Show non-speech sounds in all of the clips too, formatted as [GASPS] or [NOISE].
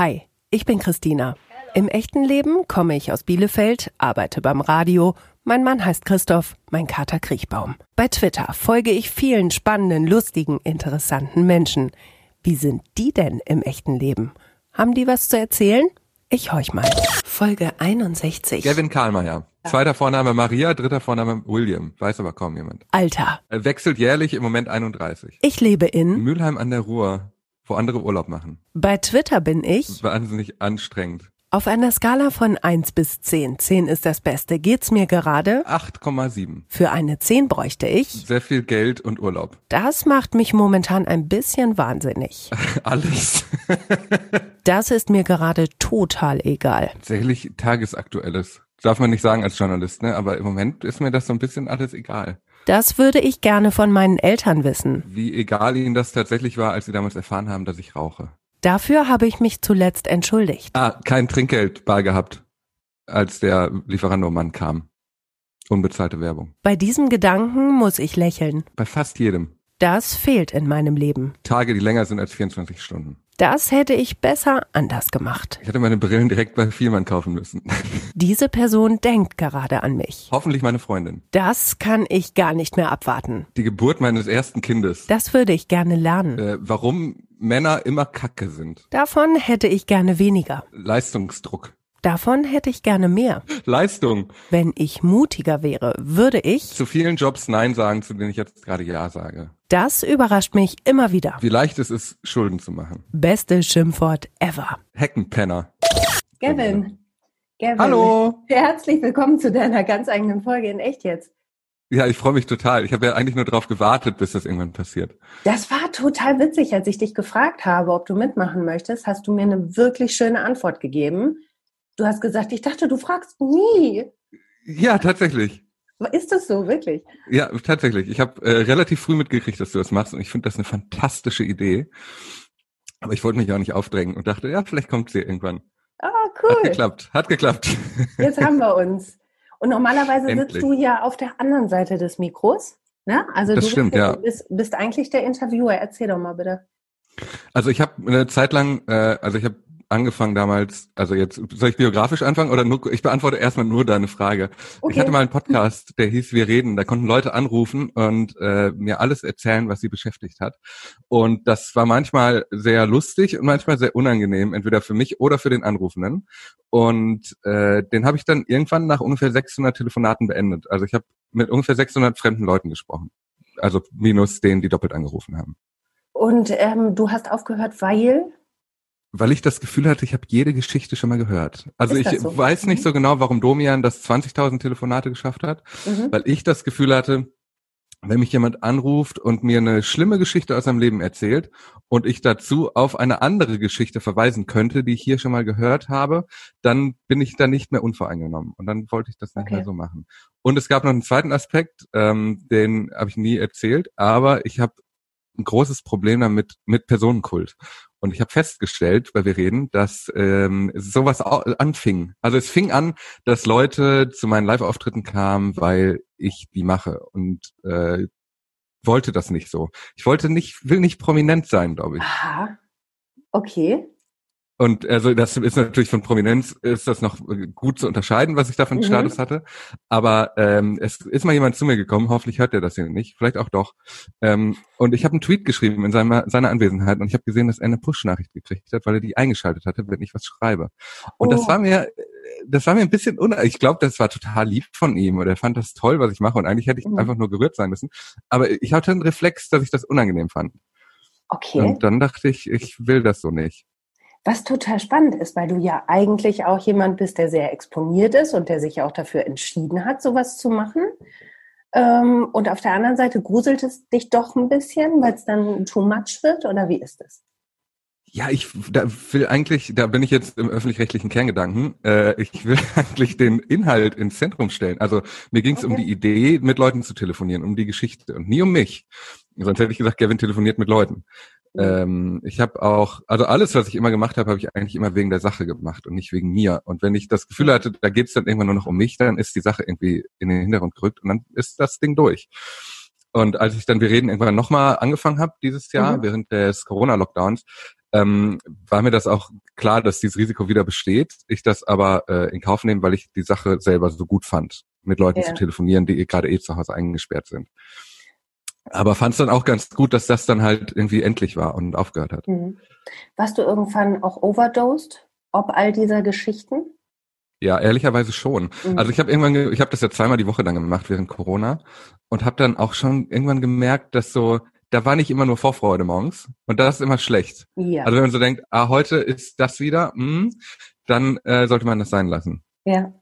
Hi, ich bin Christina. Im echten Leben komme ich aus Bielefeld, arbeite beim Radio. Mein Mann heißt Christoph, mein Kater Kriechbaum. Bei Twitter folge ich vielen spannenden, lustigen, interessanten Menschen. Wie sind die denn im echten Leben? Haben die was zu erzählen? Ich horch mal. Folge 61. Gavin Karlmeier. Zweiter Vorname Maria, dritter Vorname William. Weiß aber kaum jemand. Alter. Er wechselt jährlich im Moment 31. Ich lebe in. Mülheim an der Ruhr, wo andere Urlaub machen. Bei Twitter bin ich. Wahnsinnig anstrengend. Auf einer Skala von 1 bis 10. 10 ist das Beste. Geht's mir gerade? 8,7. Für eine 10 bräuchte ich. Sehr viel Geld und Urlaub. Das macht mich momentan ein bisschen wahnsinnig. [LAUGHS] Alles. [LAUGHS] Das ist mir gerade total egal. Tatsächlich tagesaktuelles. Darf man nicht sagen als Journalist, ne? Aber im Moment ist mir das so ein bisschen alles egal. Das würde ich gerne von meinen Eltern wissen. Wie egal ihnen das tatsächlich war, als sie damals erfahren haben, dass ich rauche. Dafür habe ich mich zuletzt entschuldigt. Ah, kein Trinkgeld bar gehabt, als der Lieferando-Mann kam. Unbezahlte Werbung. Bei diesem Gedanken muss ich lächeln. Bei fast jedem. Das fehlt in meinem Leben. Tage, die länger sind als 24 Stunden. Das hätte ich besser anders gemacht. Ich hätte meine Brillen direkt bei Vielmann kaufen müssen. [LAUGHS] Diese Person denkt gerade an mich. Hoffentlich meine Freundin. Das kann ich gar nicht mehr abwarten. Die Geburt meines ersten Kindes. Das würde ich gerne lernen. Äh, warum Männer immer Kacke sind. Davon hätte ich gerne weniger. Leistungsdruck. Davon hätte ich gerne mehr. Leistung. Wenn ich mutiger wäre, würde ich. Zu vielen Jobs Nein sagen, zu denen ich jetzt gerade Ja sage. Das überrascht mich immer wieder. Wie leicht es ist, Schulden zu machen. Beste Schimpfwort ever. Heckenpenner. Gavin. Gavin. Hallo. Herzlich willkommen zu deiner ganz eigenen Folge in Echt jetzt. Ja, ich freue mich total. Ich habe ja eigentlich nur darauf gewartet, bis das irgendwann passiert. Das war total witzig, als ich dich gefragt habe, ob du mitmachen möchtest, hast du mir eine wirklich schöne Antwort gegeben. Du hast gesagt, ich dachte, du fragst nie. Ja, tatsächlich. Ist das so, wirklich? Ja, tatsächlich. Ich habe äh, relativ früh mitgekriegt, dass du das machst und ich finde das eine fantastische Idee. Aber ich wollte mich auch nicht aufdrängen und dachte, ja, vielleicht kommt sie irgendwann. Ah, Hat cool. geklappt, hat geklappt. Jetzt haben wir uns. Und normalerweise Endlich. sitzt du ja auf der anderen Seite des Mikros. Ne? Also Das du stimmt, bist, ja. bist, bist eigentlich der Interviewer. Erzähl doch mal bitte. Also ich habe eine Zeit lang, äh, also ich habe angefangen damals, also jetzt soll ich biografisch anfangen oder nur, ich beantworte erstmal nur deine Frage. Okay. Ich hatte mal einen Podcast, der hieß Wir reden, da konnten Leute anrufen und äh, mir alles erzählen, was sie beschäftigt hat. Und das war manchmal sehr lustig und manchmal sehr unangenehm, entweder für mich oder für den Anrufenden. Und äh, den habe ich dann irgendwann nach ungefähr 600 Telefonaten beendet. Also ich habe mit ungefähr 600 fremden Leuten gesprochen. Also minus denen, die doppelt angerufen haben. Und ähm, du hast aufgehört, weil Weil ich das Gefühl hatte, ich habe jede Geschichte schon mal gehört. Also ich so? weiß nicht Mhm. so genau, warum Domian das 20.000 Telefonate geschafft hat, mhm. weil ich das Gefühl hatte, wenn mich jemand anruft und mir eine schlimme Geschichte aus seinem Leben erzählt und ich dazu auf eine andere Geschichte verweisen könnte, die ich hier schon mal gehört habe, dann bin ich da nicht mehr unvoreingenommen. Und dann wollte ich das nicht Okay. mehr so machen. Und es gab noch einen zweiten Aspekt, ähm, den habe ich nie erzählt, aber ich habe ein großes Problem damit mit Personenkult. Und ich habe festgestellt, weil wir reden, dass ähm, sowas anfing. Also es fing an, dass Leute zu meinen Live-Auftritten kamen, weil ich die mache und äh, wollte das nicht so. Ich wollte nicht, will nicht prominent sein, glaube ich. Aha. Okay. Und also das ist natürlich von Prominenz ist das noch gut zu unterscheiden, was ich da für einen Mhm. Status hatte. Aber ähm, es ist mal jemand zu mir gekommen, hoffentlich hört er das hier nicht, vielleicht auch doch. Ähm, und ich habe einen Tweet geschrieben in seiner, seiner Anwesenheit und ich habe gesehen, dass er eine Push-Nachricht gekriegt hat, weil er die eingeschaltet hatte, wenn ich was schreibe. Und Oh. das war mir, das war mir ein bisschen un. Ich glaube, das war total lieb von ihm und er fand das toll, was ich mache. Und eigentlich hätte ich Mhm. einfach nur gerührt sein müssen. Aber ich hatte einen Reflex, dass ich das unangenehm fand. Okay. Und dann dachte ich, ich will das so nicht. Was total spannend ist, weil du ja eigentlich auch jemand bist, der sehr exponiert ist und der sich auch dafür entschieden hat, sowas zu machen. Ähm, und auf der anderen Seite gruselt es dich doch ein bisschen, weil es dann too much wird, oder wie ist es? Ja, ich da will eigentlich, da bin ich jetzt im öffentlich-rechtlichen Kerngedanken, äh, ich will [LAUGHS] eigentlich den Inhalt ins Zentrum stellen. Also mir ging es um Okay. die Idee, mit Leuten zu telefonieren, um die Geschichte und nie um mich. Sonst hätte ich gesagt, Gavin telefoniert mit Leuten. Mhm. Ähm, ich habe auch, also alles, was ich immer gemacht habe, habe ich eigentlich immer wegen der Sache gemacht und nicht wegen mir. Und wenn ich das Gefühl hatte, da geht's dann irgendwann nur noch um mich, dann ist die Sache irgendwie in den Hintergrund gerückt und dann ist das Ding durch. Und als ich dann, wir reden, irgendwann nochmal angefangen habe dieses Jahr, Mhm. während des Corona-Lockdowns, ähm, war mir das auch klar, dass dieses Risiko wieder besteht. Ich das aber äh, in Kauf nehme, weil ich die Sache selber so gut fand, mit Leuten ja. zu telefonieren, die gerade eh zu Hause eingesperrt sind. Aber fand es dann auch ganz gut, dass das dann halt irgendwie endlich war und aufgehört hat. Mhm. Warst du irgendwann auch overdosed, ob all dieser Geschichten? Ja, ehrlicherweise schon. Mhm. Also ich habe irgendwann, ich habe das ja zweimal die Woche dann gemacht während Corona und habe dann auch schon irgendwann gemerkt, dass so, da war nicht immer nur Vorfreude morgens und das ist immer schlecht. Ja. Also wenn man so denkt, ah, heute ist das wieder, mh, hm, dann äh, sollte man das sein lassen. Ja,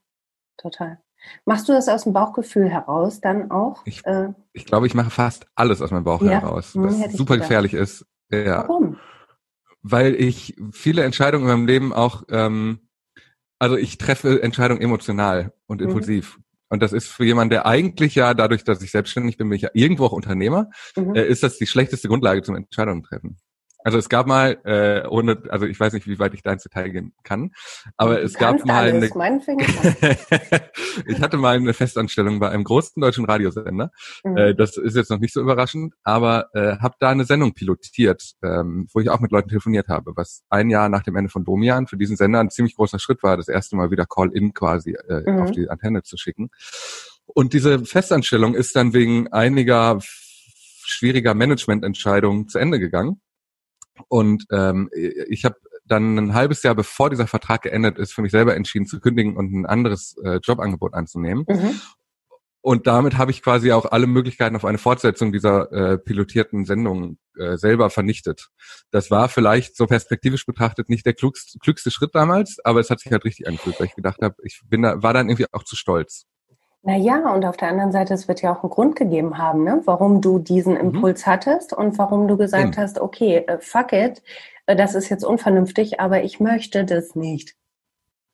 total. Machst du das aus dem Bauchgefühl heraus dann auch? Ich, äh, ich glaube, ich mache fast alles aus meinem Bauch ja, heraus, hm, was super gedacht. gefährlich ist. Ja. Warum? Weil ich viele Entscheidungen in meinem Leben auch, ähm, also ich treffe Entscheidungen emotional und mhm. impulsiv. Mhm. Und das ist für jemanden, der eigentlich ja, dadurch, dass ich selbstständig bin, bin ich ja irgendwo auch Unternehmer, mhm. äh, ist das die schlechteste Grundlage zum Entscheidungen treffen. Also es gab mal, äh, ohne, also ich weiß nicht, wie weit ich da ins Detail gehen kann, aber es gab mal alles, eine, [LAUGHS] ich hatte mal eine Festanstellung bei einem großen deutschen Radiosender. Mhm. Äh, das ist jetzt noch nicht so überraschend, aber äh, habe da eine Sendung pilotiert, ähm, wo ich auch mit Leuten telefoniert habe, was ein Jahr nach dem Ende von Domian für diesen Sender ein ziemlich großer Schritt war, das erste Mal wieder Call-in quasi äh, mhm. auf die Antenne zu schicken. Und diese Festanstellung ist dann wegen einiger schwieriger Managemententscheidungen zu Ende gegangen. Und ähm, ich habe dann ein halbes Jahr bevor dieser Vertrag geendet ist, für mich selber entschieden zu kündigen und ein anderes äh, Jobangebot anzunehmen. Mhm. Und damit habe ich quasi auch alle Möglichkeiten auf eine Fortsetzung dieser äh, pilotierten Sendung äh, selber vernichtet. Das war vielleicht so perspektivisch betrachtet nicht der klugste, klügste Schritt damals, aber es hat sich halt richtig angefühlt, weil ich gedacht habe, ich bin da, war dann irgendwie auch zu stolz. Naja, und auf der anderen Seite, es wird ja auch einen Grund gegeben haben, ne? warum du diesen mhm. Impuls mhm. hattest und warum du gesagt mhm. hast, okay, äh, fuck it, äh, das ist jetzt unvernünftig, aber ich möchte das nicht.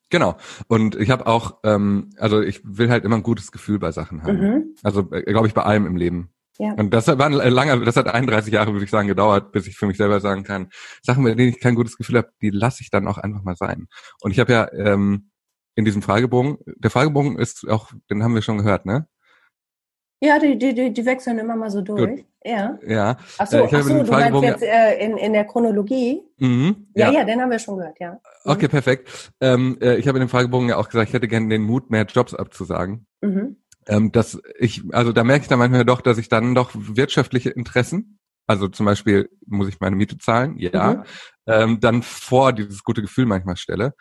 Genau. Und ich habe auch, ähm, also ich will halt immer ein gutes Gefühl bei Sachen haben. Mhm. Also äh, glaube ich bei allem im Leben. Ja. Und das war ein langer, das hat 31 Jahre, würde ich sagen, gedauert, bis ich für mich selber sagen kann, Sachen, mit denen ich kein gutes Gefühl habe, die lasse ich dann auch einfach mal sein. Und ich habe ja ähm, in diesem Fragebogen. Der Fragebogen ist auch, den haben wir schon gehört, ne? Ja, die, die, die wechseln immer mal so durch. Gut. Ja. Ja. Ach so, äh, ach so du meinst jetzt äh, in, in der Chronologie? Mhm, ja. ja, ja, den haben wir schon gehört, ja. Mhm. Okay, perfekt. Ähm, äh, ich habe in dem Fragebogen ja auch gesagt, ich hätte gerne den Mut, mehr Jobs abzusagen. Mhm. Ähm, dass ich, also da merke ich dann manchmal doch, dass ich dann doch wirtschaftliche Interessen, also zum Beispiel muss ich meine Miete zahlen, ja, mhm. ähm, dann vor dieses gute Gefühl manchmal stelle.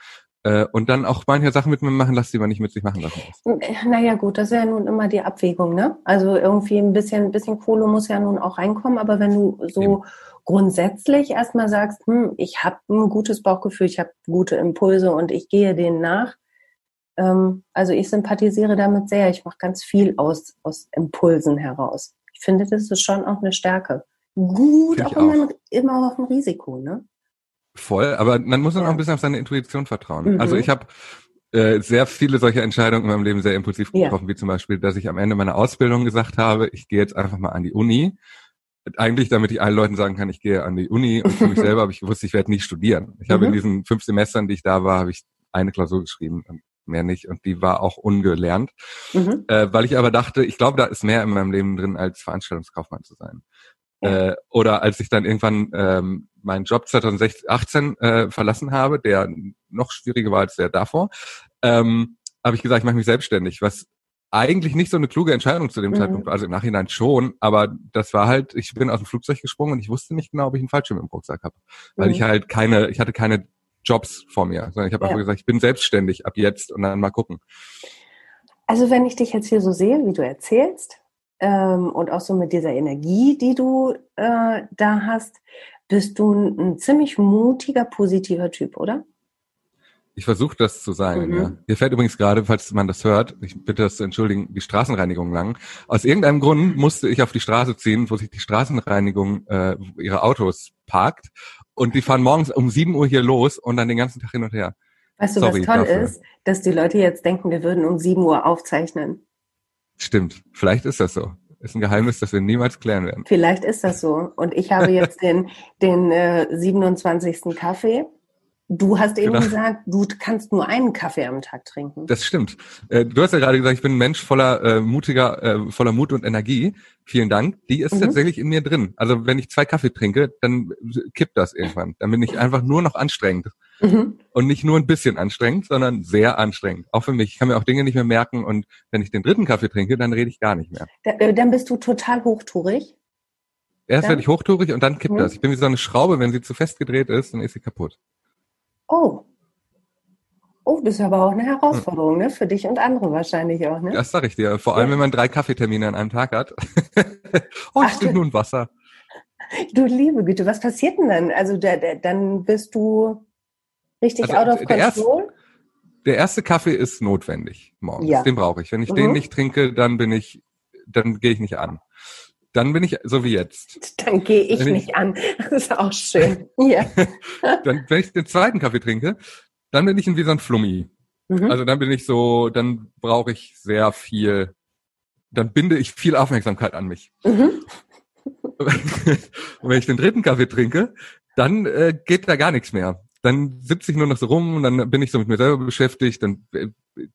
Äh, und dann auch manche Sachen mit mir machen lassen, die man nicht mit sich machen lassen muss. Naja gut, das ist ja nun immer die Abwägung, ne? Also irgendwie ein bisschen, ein bisschen Kohle muss ja nun auch reinkommen, aber wenn du so Eben. grundsätzlich erstmal sagst, hm, ich habe ein gutes Bauchgefühl, ich habe gute Impulse und ich gehe denen nach, ähm, also ich sympathisiere damit sehr. Ich mache ganz viel aus, aus Impulsen heraus. Ich finde, das ist schon auch eine Stärke. Gut, auch, auch. Immer, immer auch ein Risiko, ne? Voll, aber man muss dann auch ein bisschen auf seine Intuition vertrauen. Mhm. Also ich habe äh, sehr viele solche Entscheidungen in meinem Leben sehr impulsiv getroffen, ja. wie zum Beispiel, dass ich am Ende meiner Ausbildung gesagt habe, ich gehe jetzt einfach mal an die Uni. Eigentlich, damit ich allen Leuten sagen kann, ich gehe an die Uni und für mich [LAUGHS] selber habe ich gewusst, ich werde nicht studieren. Ich mhm. habe in diesen fünf Semestern, die ich da war, habe ich eine Klausur geschrieben und mehr nicht und die war auch ungelernt, mhm. äh, weil ich aber dachte, ich glaube, da ist mehr in meinem Leben drin, als Veranstaltungskaufmann zu sein. Äh, oder als ich dann irgendwann ähm, meinen Job 2018 äh, verlassen habe, der noch schwieriger war als der davor, ähm, habe ich gesagt, ich mache mich selbstständig, was eigentlich nicht so eine kluge Entscheidung zu dem mhm. Zeitpunkt war, also im Nachhinein schon, aber das war halt, ich bin aus dem Flugzeug gesprungen und ich wusste nicht genau, ob ich einen Fallschirm im Rucksack habe, weil mhm. ich halt keine, ich hatte keine Jobs vor mir, sondern ich habe ja. einfach gesagt, ich bin selbstständig ab jetzt und dann mal gucken. Also wenn ich dich jetzt hier so sehe, wie du erzählst, ähm, und auch so mit dieser Energie, die du äh, da hast, bist du ein, ein, ziemlich mutiger, positiver Typ, oder? Ich versuche das zu sein. Mhm. Ja. Hier fährt übrigens gerade, falls man das hört, ich bitte das zu entschuldigen, die Straßenreinigung lang. Aus irgendeinem Grund musste ich auf die Straße ziehen, wo sich die Straßenreinigung äh, ihre Autos parkt. Und die fahren morgens um 7 Uhr hier los und dann den ganzen Tag hin und her. Weißt du, Sorry was toll dafür. ist? Dass die Leute jetzt denken, wir würden um 7 Uhr aufzeichnen. Stimmt. Vielleicht ist das so. Ist ein Geheimnis, das wir niemals klären werden. Vielleicht ist das so. Und ich habe [LAUGHS] jetzt den, den äh, 27. Kaffee. Du hast eben Genau. gesagt, du kannst nur einen Kaffee am Tag trinken. Das stimmt. Äh, du hast ja gerade gesagt, ich bin ein Mensch voller äh, mutiger, äh, voller Mut und Energie. Vielen Dank. Die ist Mhm. tatsächlich in mir drin. Also wenn ich zwei Kaffee trinke, dann kippt das irgendwann. Dann bin ich einfach nur noch anstrengend. Mhm. Und nicht nur ein bisschen anstrengend, sondern sehr anstrengend. Auch für mich. Ich kann mir auch Dinge nicht mehr merken. Und wenn ich den dritten Kaffee trinke, dann rede ich gar nicht mehr. Da, äh, dann bist du total hochtourig. Erst Dann- werde ich hochtourig und dann kippt Mhm. das. Ich bin wie so eine Schraube, wenn sie zu fest gedreht ist, dann ist sie kaputt. Oh. Oh, das ist aber auch eine Herausforderung, ne? Für dich und andere wahrscheinlich auch, ne? Das sag ich dir. Vor allem, Ja. wenn man drei Kaffeetermine an einem Tag hat. [LAUGHS] oh, ich trinke du- nun Wasser. Du liebe Güte, was passiert denn dann? Also da, da, dann bist du richtig Also, out of der erste- control? Der erste Kaffee ist notwendig morgens. Ja. Den brauche ich. Wenn ich Mhm. den nicht trinke, dann bin ich, dann gehe ich nicht an. Dann bin ich so wie jetzt. Dann gehe ich ich- nicht an. Das ist auch schön. Ja. [LAUGHS] Dann, wenn ich den zweiten Kaffee trinke, dann bin ich wie so ein Flummi. Mhm. Also dann bin ich so, dann brauche ich sehr viel, dann binde ich viel Aufmerksamkeit an mich. Mhm. Und [LAUGHS] wenn ich den dritten Kaffee trinke, dann äh, geht da gar nichts mehr. Dann sitze ich nur noch so rum und dann bin ich so mit mir selber beschäftigt, dann äh,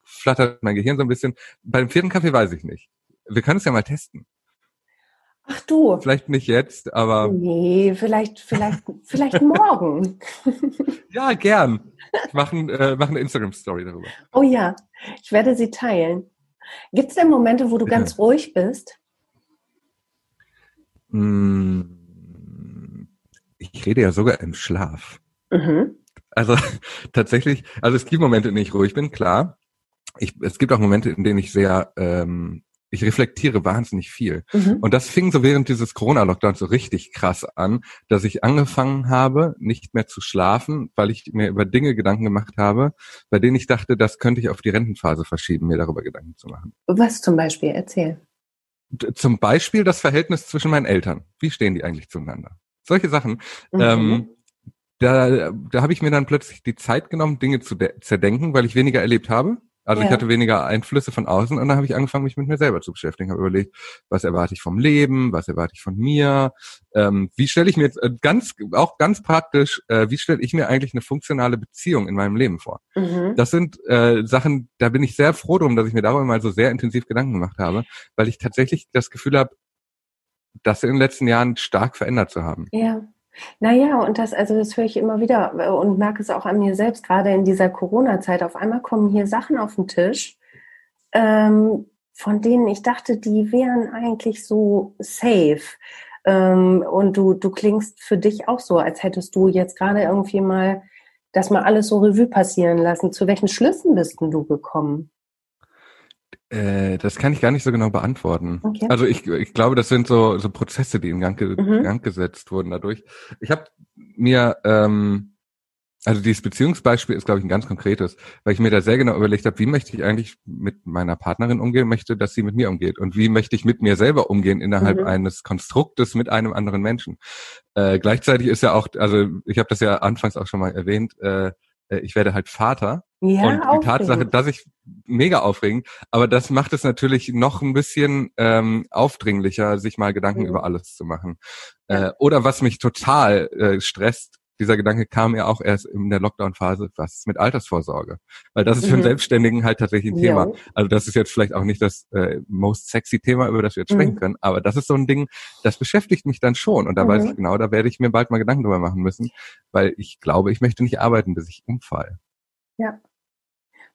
flattert mein Gehirn so ein bisschen. Bei dem vierten Kaffee weiß ich nicht. Wir können es ja mal testen. Ach du. Vielleicht nicht jetzt, aber Nee, vielleicht, vielleicht, vielleicht morgen. [LAUGHS] ja, gern. Ich mache äh, mach eine Instagram-Story darüber. Oh ja, ich werde sie teilen. Gibt es denn Momente, wo du Bitte. ganz ruhig bist? Mm, Ich rede ja sogar im Schlaf. Mhm. Also [LAUGHS] tatsächlich, also es gibt Momente, in denen ich ruhig bin, klar. Ich, es gibt auch Momente, in denen ich sehr, ähm, ich reflektiere wahnsinnig viel. Mhm. Und das fing so während dieses Corona-Lockdowns so richtig krass an, dass ich angefangen habe, nicht mehr zu schlafen, weil ich mir über Dinge Gedanken gemacht habe, bei denen ich dachte, das könnte ich auf die Rentenphase verschieben, mir darüber Gedanken zu machen. Was zum Beispiel? Erzähl. D- Zum Beispiel das Verhältnis zwischen meinen Eltern. Wie stehen die eigentlich zueinander? Solche Sachen. Mhm. Ähm, da da habe ich mir dann plötzlich die Zeit genommen, Dinge zu de- zerdenken, weil ich weniger erlebt habe. Also ich Ja. hatte weniger Einflüsse von außen und dann habe ich angefangen, mich mit mir selber zu beschäftigen. Habe überlegt, was erwarte ich vom Leben, was erwarte ich von mir, ähm, wie stelle ich mir jetzt äh, ganz auch ganz praktisch, äh, wie stelle ich mir eigentlich eine funktionale Beziehung in meinem Leben vor? Mhm. Das sind äh, Sachen, da bin ich sehr froh drum, dass ich mir darüber mal so sehr intensiv Gedanken gemacht habe, weil ich tatsächlich das Gefühl habe, das in den letzten Jahren stark verändert zu haben. Ja. Naja, und das, also das höre ich immer wieder äh, und merke es auch an mir selbst, gerade in dieser Corona-Zeit. Auf einmal kommen hier Sachen auf den Tisch, ähm, von denen ich dachte, die wären eigentlich so safe. Ähm, und du, du klingst für dich auch so, als hättest du jetzt gerade irgendwie mal das mal alles so Revue passieren lassen. Zu welchen Schlüssen bist denn du gekommen? Äh, das kann ich gar nicht so genau beantworten. Okay. Also ich, ich glaube, das sind so, so Prozesse, die in Gang, ge Mhm. Gang gesetzt wurden dadurch. Ich habe mir, ähm, also dieses Beziehungsbeispiel ist, glaube ich, ein ganz konkretes, weil ich mir da sehr genau überlegt habe, wie möchte ich eigentlich mit meiner Partnerin umgehen, möchte, dass sie mit mir umgeht und wie möchte ich mit mir selber umgehen innerhalb Mhm. eines Konstruktes mit einem anderen Menschen. Äh, gleichzeitig ist ja auch, also ich habe das ja anfangs auch schon mal erwähnt, äh, äh, ich werde halt Vater Ja, und die Tatsache, aufregend. dass ich mega aufregend, aber das macht es natürlich noch ein bisschen ähm, aufdringlicher, sich mal Gedanken Mhm. über alles zu machen. Äh, oder was mich total äh, stresst, dieser Gedanke kam ja auch erst in der Lockdown-Phase, was ist mit Altersvorsorge? Weil das ist für einen Mhm. Selbstständigen halt tatsächlich ein Thema. Jo. Also das ist jetzt vielleicht auch nicht das äh, most sexy Thema, über das wir jetzt Mhm. sprechen können, aber das ist so ein Ding, das beschäftigt mich dann schon. Und da weiß Mhm. ich genau, da werde ich mir bald mal Gedanken drüber machen müssen, weil ich glaube, ich möchte nicht arbeiten, bis ich umfall.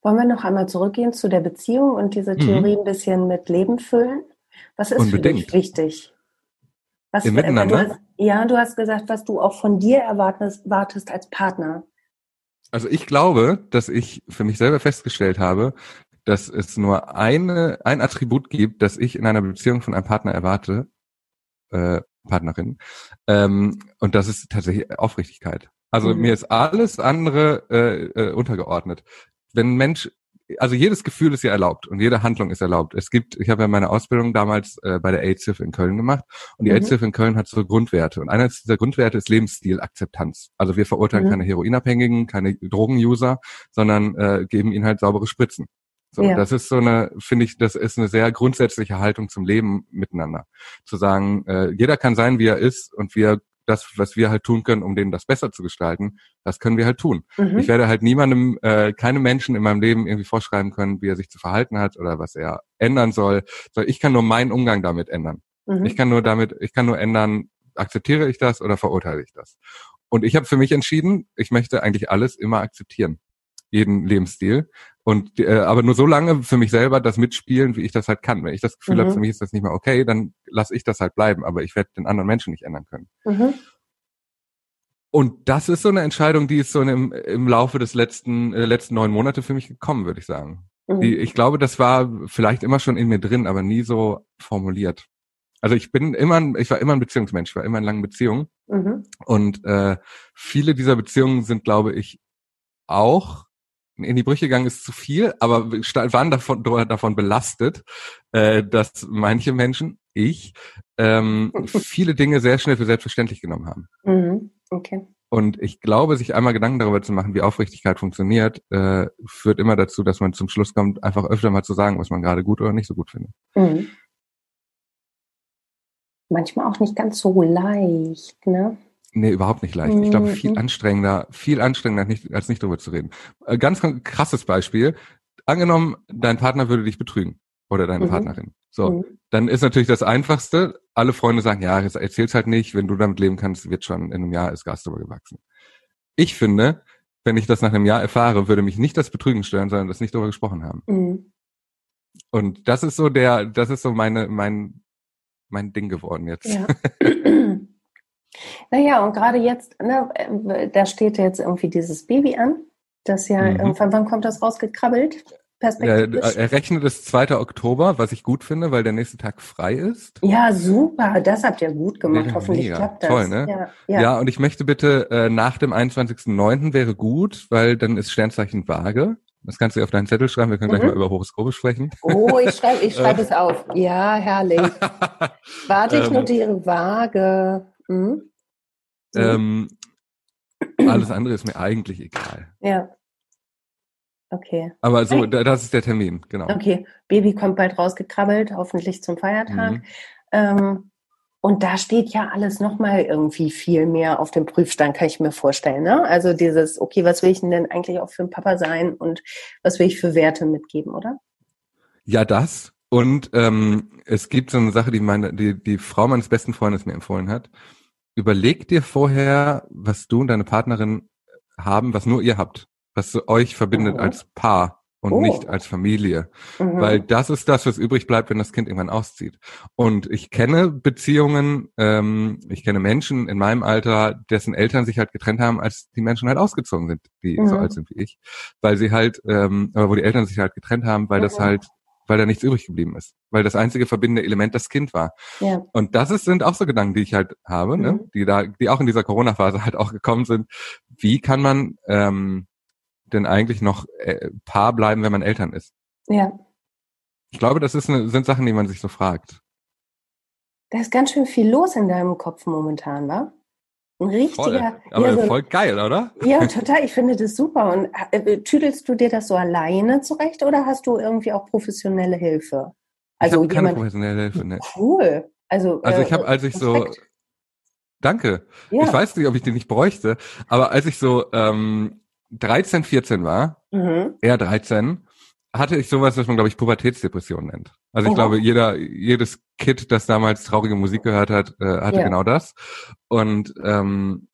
Wollen wir noch einmal zurückgehen zu der Beziehung und diese Mhm. Theorie ein bisschen mit Leben füllen? Was ist für Unbedingt. dich wichtig? Was, Im Miteinander? Ja, du hast gesagt, was du auch von dir erwartest, wartest als Partner. Also ich glaube, dass ich für mich selber festgestellt habe, dass es nur eine, ein Attribut gibt, das ich in einer Beziehung von einem Partner erwarte, äh, Partnerin, ähm, und das ist tatsächlich Aufrichtigkeit. Also Mhm. mir ist alles andere äh, äh, untergeordnet. Wenn ein Mensch, also jedes Gefühl ist ja erlaubt und jede Handlung ist erlaubt. Es gibt, ich habe ja meine Ausbildung damals äh, bei der AIDS-Hilfe in Köln gemacht und die Mhm. AIDS-Hilfe in Köln hat so Grundwerte und einer dieser Grundwerte ist Lebensstilakzeptanz. Also wir verurteilen Mhm. keine Heroinabhängigen, keine Drogenuser, sondern äh, geben ihnen halt saubere Spritzen. So, Ja. das ist so eine, finde ich, das ist eine sehr grundsätzliche Haltung zum Leben miteinander. Zu sagen, äh, jeder kann sein, wie er ist und wir das, was wir halt tun können, um denen das besser zu gestalten, das können wir halt tun. Mhm. Ich werde halt niemandem, äh, keine Menschen in meinem Leben irgendwie vorschreiben können, wie er sich zu verhalten hat oder was er ändern soll. Ich kann nur meinen Umgang damit ändern. Mhm. Ich kann nur damit, ich kann nur ändern, akzeptiere ich das oder verurteile ich das. Und ich habe für mich entschieden, ich möchte eigentlich alles immer akzeptieren, jeden Lebensstil. Und äh, aber nur so lange für mich selber das mitspielen, wie ich das halt kann. Wenn ich das Gefühl Mhm. habe, für mich ist das nicht mehr okay, dann lasse ich das halt bleiben. Aber ich werde den anderen Menschen nicht ändern können. Mhm. Und das ist so eine Entscheidung, die ist so im, im Laufe des letzten äh, letzten neun Monate für mich gekommen, würde ich sagen. Mhm. Die, ich glaube, das war vielleicht immer schon in mir drin, aber nie so formuliert. Also ich bin immer, ein- ich war immer ein Beziehungsmensch, ich war immer in langen Beziehungen. Mhm. Und äh, viele dieser Beziehungen sind, glaube ich, auch in die Brüche gegangen ist zu viel, aber waren davon, davon belastet, äh, dass manche Menschen, ich, ähm, [LAUGHS] viele Dinge sehr schnell für selbstverständlich genommen haben. Mhm. Okay. Und ich glaube, sich einmal Gedanken darüber zu machen, wie Aufrichtigkeit funktioniert, äh, führt immer dazu, dass man zum Schluss kommt, einfach öfter mal zu sagen, was man gerade gut oder nicht so gut findet. Mhm. Manchmal auch nicht ganz so leicht, ne? Nee, überhaupt nicht leicht. Ich glaube, viel Mhm. anstrengender, viel anstrengender, als nicht, als nicht darüber zu reden. Äh, Ganz krasses Beispiel. Angenommen, dein Partner würde dich betrügen oder deine Mhm. Partnerin. So, Mhm. dann ist natürlich das Einfachste, alle Freunde sagen, ja, jetzt erzähl's halt nicht, wenn du damit leben kannst, wird schon in einem Jahr ist Gas drüber gewachsen. Ich finde, wenn ich das nach einem Jahr erfahre, würde mich nicht das Betrügen stören, sondern das nicht darüber gesprochen haben. Mhm. Und das ist so der, das ist so meine, mein, mein Ding geworden jetzt. Ja. [LAUGHS] naja, und gerade jetzt, ne, äh, da steht jetzt irgendwie dieses Baby an. Das ja Mhm. irgendwann, wann kommt das rausgekrabbelt? Er, Perspektivisch. er rechnet es 2. Oktober, was ich gut finde, weil der nächste Tag frei ist. Ja, super. Das habt ihr gut gemacht. Mega, Hoffentlich mega. klappt das. Toll, ne? Ja, Ja. ja. und ich möchte bitte äh, nach dem 21.09. wäre gut, weil dann ist Sternzeichen Waage. Das kannst du auf deinen Zettel schreiben. Wir können gleich Mhm. mal über Horoskope sprechen. Oh, ich schreibe ich schreib [LAUGHS] es auf. Ja, herrlich. [LAUGHS] Warte, ich Ähm. notiere vage. Hm? So. ähm, alles andere ist mir eigentlich egal. Ja. Okay. Aber so, das ist der Termin, genau. Okay. Baby kommt bald rausgekrabbelt, hoffentlich zum Feiertag. Mhm. Ähm, und da steht ja alles nochmal irgendwie viel mehr auf dem Prüfstand, kann ich mir vorstellen. Ne? Also dieses, okay, was will ich denn eigentlich auch für ein Papa sein und was will ich für Werte mitgeben, oder? Ja, das. Und ähm, es gibt so eine Sache, die meine, die, die Frau meines besten Freundes mir empfohlen hat. Überleg dir vorher, was du und deine Partnerin haben, was nur ihr habt, was so euch verbindet Mhm. als Paar und Oh. nicht als Familie. Mhm. Weil das ist das, was übrig bleibt, wenn das Kind irgendwann auszieht. Und ich kenne Beziehungen, ähm, ich kenne Menschen in meinem Alter, dessen Eltern sich halt getrennt haben, als die Menschen halt ausgezogen sind, die so Mhm. alt sind wie ich. Weil sie halt, ähm, wo die Eltern sich halt getrennt haben, weil das Mhm. halt, weil da nichts übrig geblieben ist. Weil das einzige verbindende Element das Kind war. ja. Und das ist, sind auch so Gedanken, die ich halt habe, ne? Mhm. die da, die auch in dieser Corona-Phase halt auch gekommen sind. Wie kann man ähm, denn eigentlich noch äh, Paar bleiben, wenn man Eltern ist? ja. Ich glaube, das ist eine, sind Sachen, die man sich so fragt. Da ist ganz schön viel los in deinem Kopf momentan, wa? Ein richtiger. Aber ja, so, voll geil, oder? ja, [LAUGHS] total. Ich finde das super. Und äh, tüdelst du dir das so alleine zurecht oder hast du irgendwie auch professionelle Hilfe? Also ich habe keine professionelle Hilfe. Ne. Cool. Also, Also äh, ich habe, als ich so, Respekt. danke. Ja. Ich weiß nicht, ob ich die nicht bräuchte, aber als ich so ähm, 13, 14 war, Mhm. eher 13, hatte ich sowas, was man, glaube ich, Pubertätsdepression nennt. Also ich Oh. glaube, jeder, jedes Kid, das damals traurige Musik gehört hat, äh, hatte Ja. genau das. Und ähm,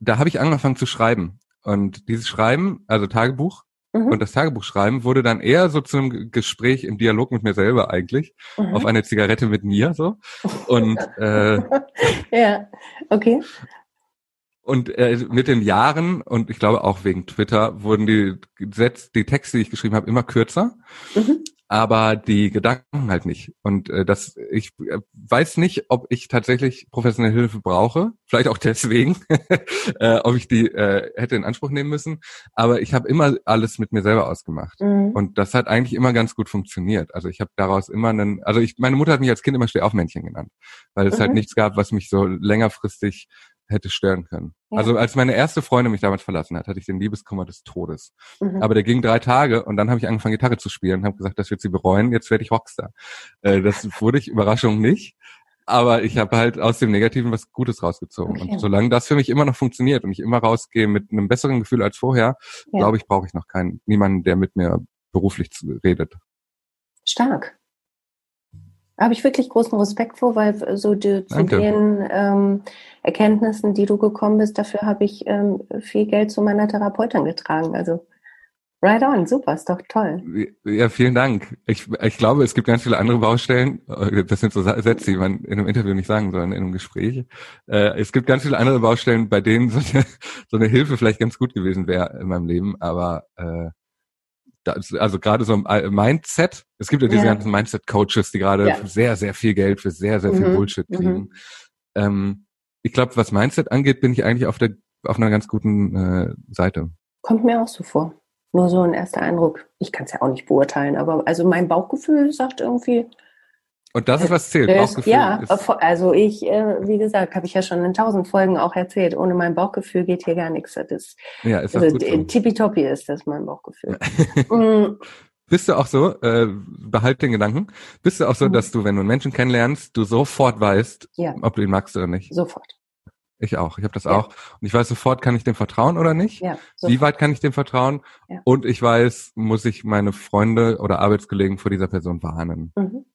da habe ich angefangen zu schreiben. Und dieses Schreiben, also Tagebuch, Mhm. und das Tagebuchschreiben wurde dann eher so zu einem Gespräch im Dialog mit mir selber eigentlich, Mhm. auf eine Zigarette mit mir so. Und äh, [LAUGHS] ja, okay. Und äh, mit den Jahren und ich glaube auch wegen Twitter wurden die Sätze, die Texte, die ich geschrieben habe, immer kürzer, Mhm. aber die Gedanken halt nicht. Und äh, das, ich äh, weiß nicht, ob ich tatsächlich professionelle Hilfe brauche, vielleicht auch deswegen, [LAUGHS] äh, ob ich die äh, hätte in Anspruch nehmen müssen. Aber ich habe immer alles mit mir selber ausgemacht. Mhm. Und das hat eigentlich immer ganz gut funktioniert. Also ich habe daraus immer einen, also ich, meine Mutter hat mich als Kind immer Stehaufmännchen genannt, weil es halt Mhm. nichts gab, was mich so längerfristig hätte stören können. Ja. Also als meine erste Freundin mich damals verlassen hat, hatte ich den Liebeskummer des Todes. Mhm. Aber der ging drei Tage und dann habe ich angefangen, Gitarre zu spielen und habe gesagt, das wird sie bereuen, jetzt werde ich Rockstar. Äh, das wurde ich, Überraschung nicht. Aber ich habe halt aus dem Negativen was Gutes rausgezogen. Okay. Und solange das für mich immer noch funktioniert und ich immer rausgehe mit einem besseren Gefühl als vorher, ja. glaube ich, brauche ich noch keinen, niemanden, der mit mir beruflich redet. Stark. Habe ich wirklich großen Respekt vor, weil so die, zu den ähm, Erkenntnissen, die du gekommen bist, dafür habe ich ähm, viel Geld zu meiner Therapeutin getragen. Also right on, super, ist doch toll. Ja, vielen Dank. Ich, ich glaube, es gibt ganz viele andere Baustellen. Das sind so Sätze, die man in einem Interview nicht sagen soll, in einem Gespräch. Äh, es gibt ganz viele andere Baustellen, bei denen so eine, [LAUGHS] so eine Hilfe vielleicht ganz gut gewesen wäre in meinem Leben, aber äh, also gerade so ein Mindset, es gibt ja diese ja. ganzen Mindset-Coaches, die gerade ja. sehr, sehr viel Geld für sehr, sehr viel mhm. Bullshit kriegen. Mhm. Ähm, ich glaube, was Mindset angeht, bin ich eigentlich auf der auf einer ganz guten äh, Seite. Kommt mir auch so vor. Nur so ein erster Eindruck. Ich kann es ja auch nicht beurteilen, aber also mein Bauchgefühl sagt irgendwie, und das ist was zählt. Äh, Bauchgefühl ja, also ich, äh, wie gesagt, habe ich ja schon in tausend Folgen auch erzählt. Ohne mein Bauchgefühl geht hier gar nichts. Das ist, ja, ist also, so. tippitoppi ist das mein Bauchgefühl. [LAUGHS] mm. Bist du auch so, äh, behalt den Gedanken, bist du auch so, mhm. dass du, wenn du einen Menschen kennenlernst, du sofort weißt, ja. ob du ihn magst oder nicht? Sofort. Ich auch. Ich habe das ja. auch. Und ich weiß sofort, kann ich dem vertrauen oder nicht? Ja, Wie weit kann ich dem vertrauen? Ja. Und ich weiß, muss ich meine Freunde oder Arbeitskollegen vor dieser Person warnen. Mhm.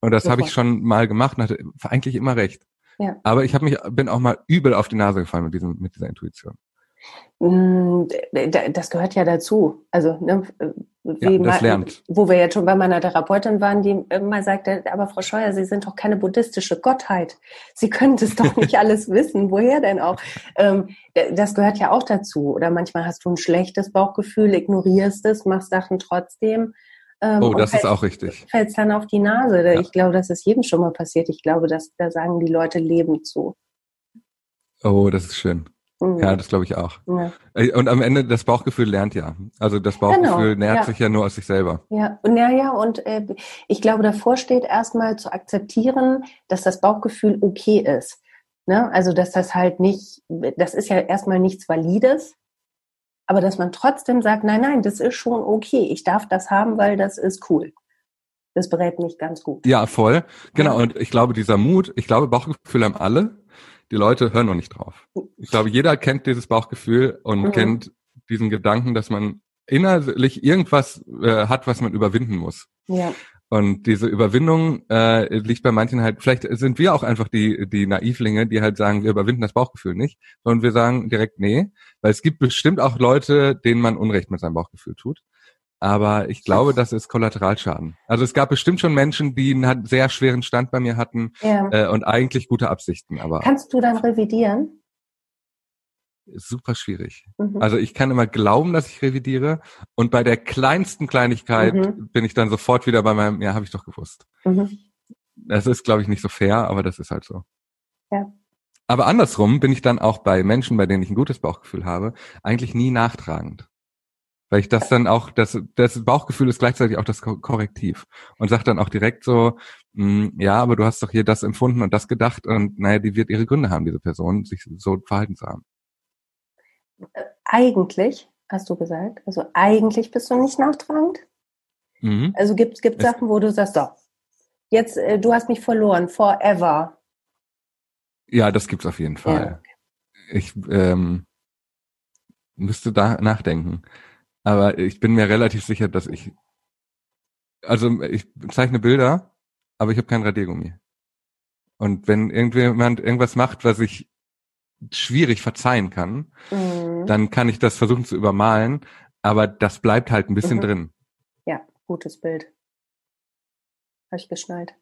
Und das habe ich schon mal gemacht und hatte eigentlich immer recht. Ja. Aber ich habe mich, bin auch mal übel auf die Nase gefallen mit diesem, mit dieser Intuition. Mm, das gehört ja dazu. Also, ne, wie ja, das lernt. wo wir jetzt schon bei meiner Therapeutin waren, die immer sagte, aber Frau Scheuer, Sie sind doch keine buddhistische Gottheit. Sie können das doch nicht [LAUGHS] alles wissen. Woher denn auch? Ähm, das gehört ja auch dazu. Oder manchmal hast du ein schlechtes Bauchgefühl, ignorierst es, machst Sachen trotzdem. Ähm, oh, das ist auch richtig. Fällst dann auf die Nase. Ja. Ich glaube, das ist jedem schon mal passiert. Ich glaube, dass da sagen die Leute Leben zu. Oh, das ist schön. Mhm. Ja, das glaube ich auch. Ja. Und am Ende, das Bauchgefühl lernt ja. Also das Bauchgefühl genau, nährt ja. sich ja nur aus sich selber. Ja, und ja, ja, und äh, ich glaube, davor steht erstmal zu akzeptieren, dass das Bauchgefühl okay ist. Ne? Also, dass das halt nicht, das ist ja erstmal nichts Valides, aber dass man trotzdem sagt, nein, nein, das ist schon okay, ich darf das haben, weil das ist cool. Das berät mich ganz gut. Ja, voll. Genau. Und ich glaube, dieser Mut, ich glaube, Bauchgefühl haben alle. Die Leute hören noch nicht drauf. Ich glaube, jeder kennt dieses Bauchgefühl und mhm. kennt diesen Gedanken, dass man innerlich irgendwas äh, hat, was man überwinden muss. Ja. Und diese Überwindung äh, liegt bei manchen halt, vielleicht sind wir auch einfach die, die Naivlinge, die halt sagen, wir überwinden das Bauchgefühl nicht, sondern wir sagen direkt nee, weil es gibt bestimmt auch Leute, denen man Unrecht mit seinem Bauchgefühl tut. Aber ich glaube, das ist Kollateralschaden. Also es gab bestimmt schon Menschen, die einen sehr schweren Stand bei mir hatten ja. äh, und eigentlich gute Absichten. Aber Kannst du dann revidieren? Super schwierig. Mhm. Also ich kann immer glauben, dass ich revidiere und bei der kleinsten Kleinigkeit mhm. bin ich dann sofort wieder bei meinem, ja, habe ich doch gewusst. Mhm. Das ist, glaube ich, nicht so fair, aber das ist halt so. Ja. Aber andersrum bin ich dann auch bei Menschen, bei denen ich ein gutes Bauchgefühl habe, eigentlich nie nachtragend. Weil ich das dann auch, das, das Bauchgefühl ist gleichzeitig auch das Korrektiv und sagt dann auch direkt so, mh, hm, ja, aber du hast doch hier das empfunden und das gedacht und naja, die wird ihre Gründe haben, diese Person, sich so verhalten zu haben eigentlich, hast du gesagt, also eigentlich bist du nicht nachtragend. Mhm. Also gibt es Sachen, wo du sagst, so, jetzt, äh, du hast mich verloren, forever. Ja, das gibt's auf jeden Fall. Ja. Ich ähm, müsste da nachdenken. Aber ich bin mir relativ sicher, dass ich, also ich zeichne Bilder, aber ich habe kein Radiergummi. Und wenn irgendjemand irgendwas macht, was ich schwierig verzeihen kann, mhm. Dann kann ich das versuchen zu übermalen, aber das bleibt halt ein bisschen mhm. drin. Ja, gutes Bild. Habe ich geschnallt.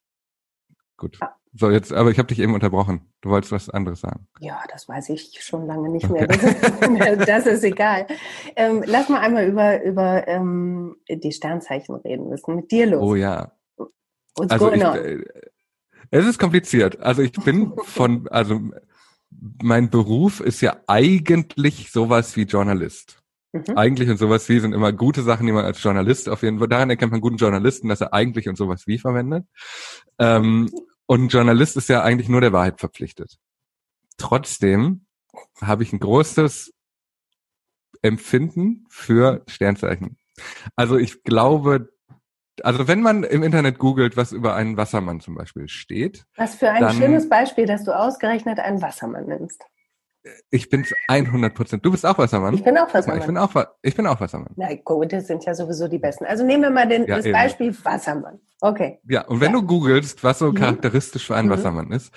Gut. Ah. So, jetzt, aber ich habe dich eben unterbrochen. Du wolltest was anderes sagen. Ja, das weiß ich schon lange nicht mehr. Das [LAUGHS] ist, das ist egal. Ähm, lass mal einmal über, über ähm, die Sternzeichen reden müssen. Mit dir los. Oh ja. What's also ich, äh, es ist kompliziert. Also ich bin [LAUGHS] von, also mein Beruf ist ja eigentlich sowas wie Journalist. Mhm. Eigentlich und sowas wie sind immer gute Sachen, die man als Journalist auf jeden Fall, daran erkennt man guten Journalisten, dass er eigentlich und sowas wie verwendet. Ähm, und Journalist ist ja eigentlich nur der Wahrheit verpflichtet. Trotzdem habe ich ein großes Empfinden für Sternzeichen. Also ich glaube, also wenn man im Internet googelt, was über einen Wassermann zum Beispiel steht. Was für ein dann, schönes Beispiel, dass du ausgerechnet einen Wassermann nimmst. Ich bin 100 Prozent. Du bist auch Wassermann? Ich bin auch Wassermann. Ich bin auch, ich bin auch Wassermann. Na gut, das sind ja sowieso die Besten. Also nehmen wir mal den, ja, das eben. Beispiel Wassermann. Okay. Ja, und wenn ja. du googelst, was so mhm. charakteristisch für einen mhm. Wassermann ist,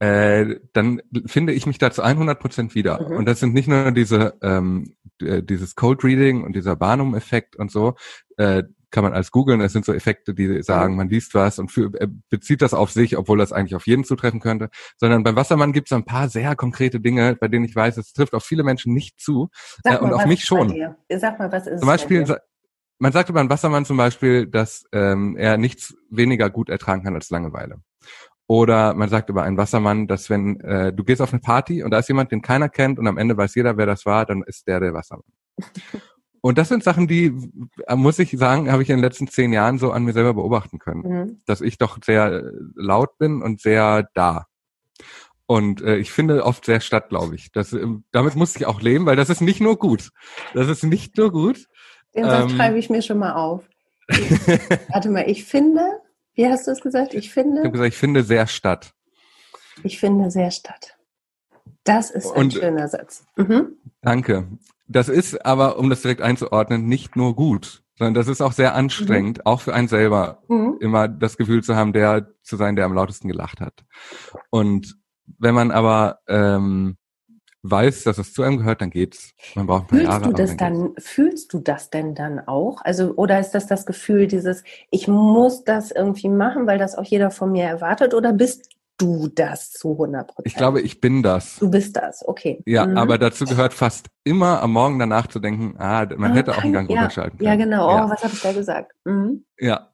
äh, dann finde ich mich da zu 100 Prozent wieder. Mhm. Und das sind nicht nur diese ähm, dieses Cold Reading und dieser Barnum-Effekt und so, äh, kann man als googeln. Es sind so Effekte, die sagen, man liest was und für, äh, bezieht das auf sich, obwohl das eigentlich auf jeden zutreffen könnte. Sondern beim Wassermann gibt es ein paar sehr konkrete Dinge, bei denen ich weiß, es trifft auf viele Menschen nicht zu äh, und auf mich schon. Sag mal, was ist Zum Beispiel, man sagt über einen Wassermann zum Beispiel, dass ähm, er nichts weniger gut ertragen kann als Langeweile. Oder man sagt über einen Wassermann, dass wenn äh, du gehst auf eine Party und da ist jemand, den keiner kennt und am Ende weiß jeder, wer das war, dann ist der der Wassermann. Und das sind Sachen, die, äh, muss ich sagen, habe ich in den letzten zehn Jahren so an mir selber beobachten können. Mhm. Dass ich doch sehr äh, laut bin und sehr da. Und äh, ich finde oft sehr statt, glaube ich. Das, äh, damit muss ich auch leben, weil das ist nicht nur gut. Das ist nicht nur gut. Den Satz ähm, schreibe ich mir schon mal auf. Ich, [LAUGHS] warte mal, ich finde, wie hast du es gesagt? Ich finde. Ich habe gesagt, ich finde sehr statt. Ich finde sehr statt. Das ist ein und, schöner Satz. Mhm. Danke. Das ist aber, um das direkt einzuordnen, nicht nur gut, sondern das ist auch sehr anstrengend, mhm. auch für einen selber, mhm. immer das Gefühl zu haben, der zu sein, der am lautesten gelacht hat. Und wenn man aber ähm, weiß, dass es zu einem gehört, dann geht's. Man braucht ein paar fühlst Jahre. Du das dann, dann fühlst du das denn dann auch? Also, oder ist das das Gefühl dieses, ich muss das irgendwie machen, weil das auch jeder von mir erwartet? Oder bist du das zu 100 Prozent? Ich glaube, ich bin das. Du bist das, okay. Ja, mhm. aber dazu gehört fast immer am Morgen danach zu denken, ah, man ah, hätte auch einen Gang ja, unterschalten können. Ja, genau. Oh, ja. was habe ich da gesagt? Mhm. Ja.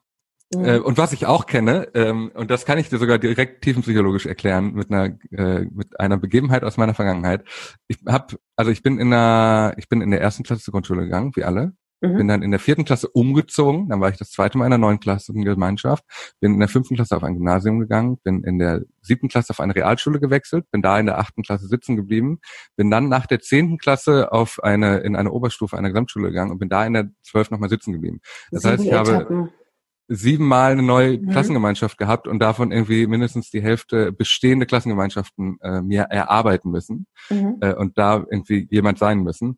Mhm. Äh, und was ich auch kenne, ähm, und das kann ich dir sogar direkt tiefenpsychologisch erklären mit einer äh, mit einer Begebenheit aus meiner Vergangenheit. Ich habe, also ich bin in einer, ich bin in der ersten Klasse zur Grundschule gegangen, wie alle, Mhm. Bin dann in der vierten Klasse umgezogen, dann war ich das zweite Mal in der neuen Klasse in Gemeinschaft, bin in der fünften Klasse auf ein Gymnasium gegangen, bin in der siebten Klasse auf eine Realschule gewechselt, bin da in der achten Klasse sitzen geblieben, bin dann nach der zehnten Klasse auf eine, in eine Oberstufe einer Gesamtschule gegangen und bin da in der zwölf nochmal sitzen geblieben. Das Sieben heißt, ich Etappen. habe siebenmal eine neue mhm. Klassengemeinschaft gehabt und davon irgendwie mindestens die Hälfte bestehende Klassengemeinschaften äh, mir erarbeiten müssen mhm. äh, und da irgendwie jemand sein müssen.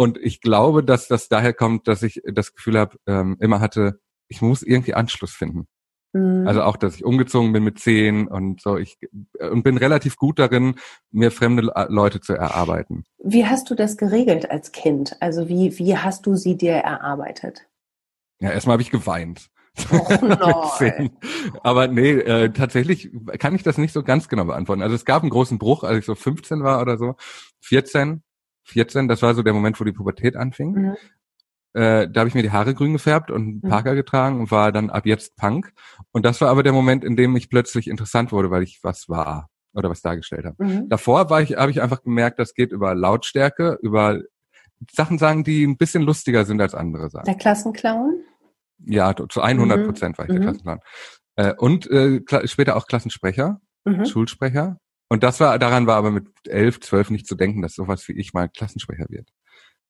Und ich glaube, dass das daher kommt, dass ich das Gefühl habe, ähm, immer hatte, ich muss irgendwie Anschluss finden. Mhm. Also auch, dass ich umgezogen bin mit zehn und so. Ich und bin relativ gut darin, mir fremde Leute zu erarbeiten. Wie hast du das geregelt als Kind? Also wie wie hast du sie dir erarbeitet? Ja, erstmal habe ich geweint. Oh [LAUGHS] Aber nee, äh, tatsächlich kann ich das nicht so ganz genau beantworten. Also es gab einen großen Bruch, als ich so 15 war oder so, 14 14, das war so der Moment, wo die Pubertät anfing. Mhm. Äh, da habe ich mir die Haare grün gefärbt und einen mhm. Parker getragen und war dann ab jetzt Punk. Und das war aber der Moment, in dem ich plötzlich interessant wurde, weil ich was war oder was dargestellt habe. Mhm. Davor war ich, habe ich einfach gemerkt, das geht über Lautstärke, über Sachen sagen, die ein bisschen lustiger sind als andere Sachen. Der Klassenclown? Ja, zu 100 mhm. Prozent war ich der mhm. Klassenclown. Äh, und äh, später auch Klassensprecher, mhm. Schulsprecher. Und das war, daran war aber mit elf, zwölf nicht zu denken, dass sowas wie ich mal Klassensprecher wird.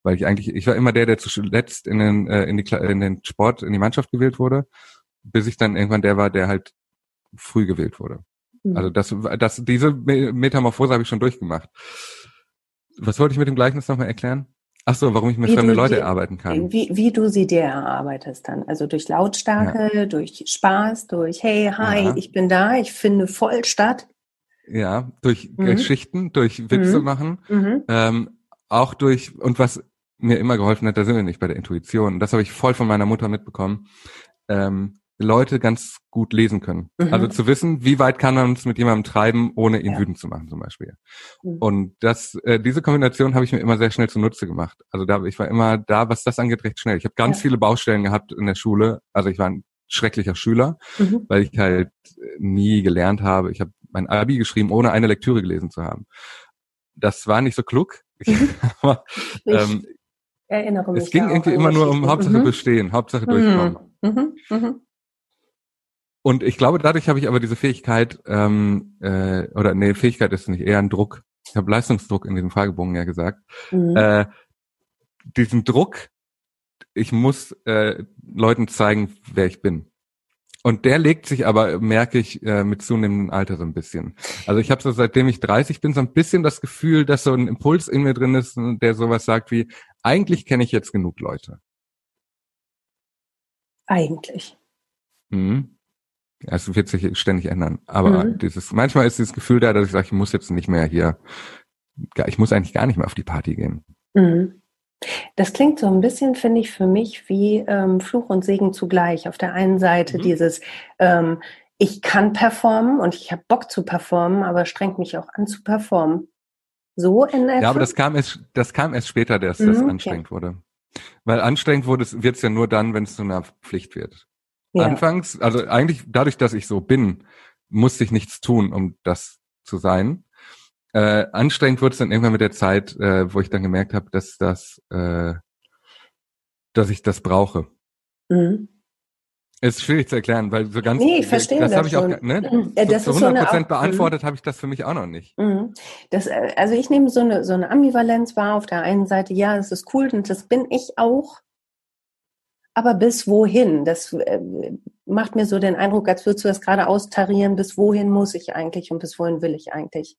Weil ich eigentlich, ich war immer der, der zuletzt in den, äh, in, die, in den Sport, in die Mannschaft gewählt wurde, bis ich dann irgendwann der war, der halt früh gewählt wurde. Mhm. Also das, das, diese Metamorphose habe ich schon durchgemacht. Was wollte ich mit dem Gleichnis nochmal erklären? Ach so, warum ich mir wie fremde Leute dir, erarbeiten kann. Wie, wie du sie dir erarbeitest dann. Also durch Lautstärke, ja. durch Spaß, durch Hey, hi, ja. ich bin da, ich finde voll statt. Ja, durch mhm. Geschichten, durch Witze mhm. machen, mhm. Ähm, auch durch, und was mir immer geholfen hat, da sind wir nicht bei der Intuition, das habe ich voll von meiner Mutter mitbekommen, ähm, Leute ganz gut lesen können. Mhm. Also zu wissen, wie weit kann man es mit jemandem treiben, ohne ihn ja. wütend zu machen zum Beispiel. Mhm. Und das, äh, diese Kombination habe ich mir immer sehr schnell zunutze gemacht. Also da, ich war immer da, was das angeht, recht schnell. Ich habe ganz ja. viele Baustellen gehabt in der Schule. Also ich war ein schrecklicher Schüler, mhm. weil ich halt nie gelernt habe. Ich habe mein Abi geschrieben, ohne eine Lektüre gelesen zu haben. Das war nicht so klug. Mhm. [LAUGHS] aber, ähm, erinnere mich. Es ging irgendwie immer nur um Hauptsache mhm. bestehen, Hauptsache mhm. durchkommen. Mhm. Mhm. Und ich glaube, dadurch habe ich aber diese Fähigkeit, ähm, äh, oder nee, Fähigkeit ist nicht, eher ein Druck. Ich habe Leistungsdruck in diesem Fragebogen ja gesagt. Mhm. Äh, diesen Druck ich muss äh, Leuten zeigen, wer ich bin. Und der legt sich aber, merke ich, äh, mit zunehmendem Alter so ein bisschen. Also ich habe so, seitdem ich 30 bin, so ein bisschen das Gefühl, dass so ein Impuls in mir drin ist, der sowas sagt wie, eigentlich kenne ich jetzt genug Leute. Eigentlich. Mhm. Es wird sich ständig ändern. Aber mhm. dieses, manchmal ist dieses Gefühl da, dass ich sage, ich muss jetzt nicht mehr hier, ich muss eigentlich gar nicht mehr auf die Party gehen. Mhm. Das klingt so ein bisschen, finde ich, für mich wie ähm, Fluch und Segen zugleich. Auf der einen Seite mhm. dieses, ähm, ich kann performen und ich habe Bock zu performen, aber strengt mich auch an zu performen. So in etwa? Ja, aber das kam erst, das kam erst später, dass mhm, das anstrengend okay. wurde. Weil anstrengend wurde es, wird es ja nur dann, wenn es zu einer Pflicht wird. Ja. Anfangs, also eigentlich dadurch, dass ich so bin, musste ich nichts tun, um das zu sein. Äh, anstrengend wurde es dann irgendwann mit der Zeit, äh, wo ich dann gemerkt habe, dass das, äh, dass ich das brauche. Mhm. Ist schwierig zu erklären, weil so ganz. Nee, ich verstehe das. Das habe ich auch, ne? Mhm. Das zu, zu 100 Prozent so beantwortet habe ich das für mich auch noch nicht. Mhm. Das, äh, also ich nehme so eine, so eine Ambivalenz wahr. Auf der einen Seite, ja, es ist cool und das bin ich auch. Aber bis wohin? Das äh, macht mir so den Eindruck, als würdest du das gerade austarieren. Bis wohin muss ich eigentlich und bis wohin will ich eigentlich?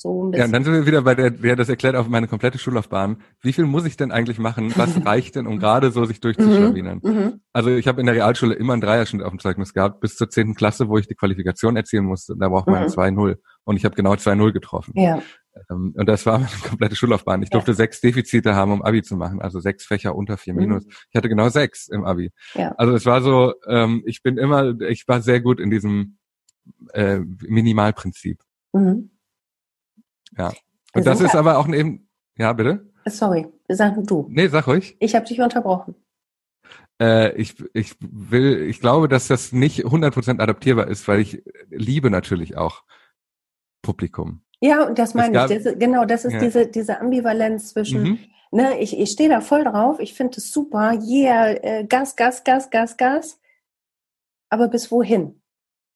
So ein bisschen. Ja, und dann sind wir wieder bei der, wer das erklärt auf meine komplette Schullaufbahn. Wie viel muss ich denn eigentlich machen? Was reicht denn, um gerade so sich durchzuschlawinern? Mhm, mhm. Also ich habe in der Realschule immer einen Dreierschnitt auf dem Zeugnis gehabt, bis zur zehnten Klasse, wo ich die Qualifikation erzielen musste. Da braucht man mhm. 2-0. Und ich habe genau 2-0 getroffen. Ja. Ähm, und das war [LAUGHS] meine komplette Schullaufbahn. Ich durfte ja. sechs Defizite haben, um Abi zu machen, also sechs Fächer unter vier mhm. Minus. Ich hatte genau sechs im Abi. Ja. Also es war so, ähm, ich bin immer, ich war sehr gut in diesem äh, Minimalprinzip. Mhm. Ja. Und das ist aber auch eben, ja, bitte? Sorry, sag du. Nee, sag ruhig. Ich habe dich unterbrochen. Äh, ich, ich will, ich glaube, dass das nicht 100% adaptierbar ist, weil ich liebe natürlich auch Publikum. Ja, und das meine gab, ich. Das, genau, das ist ja. diese, diese Ambivalenz zwischen, mhm. ne, ich, ich stehe da voll drauf, ich finde es super, yeah, äh, Gas, Gas, Gas, Gas, Gas. Aber bis wohin?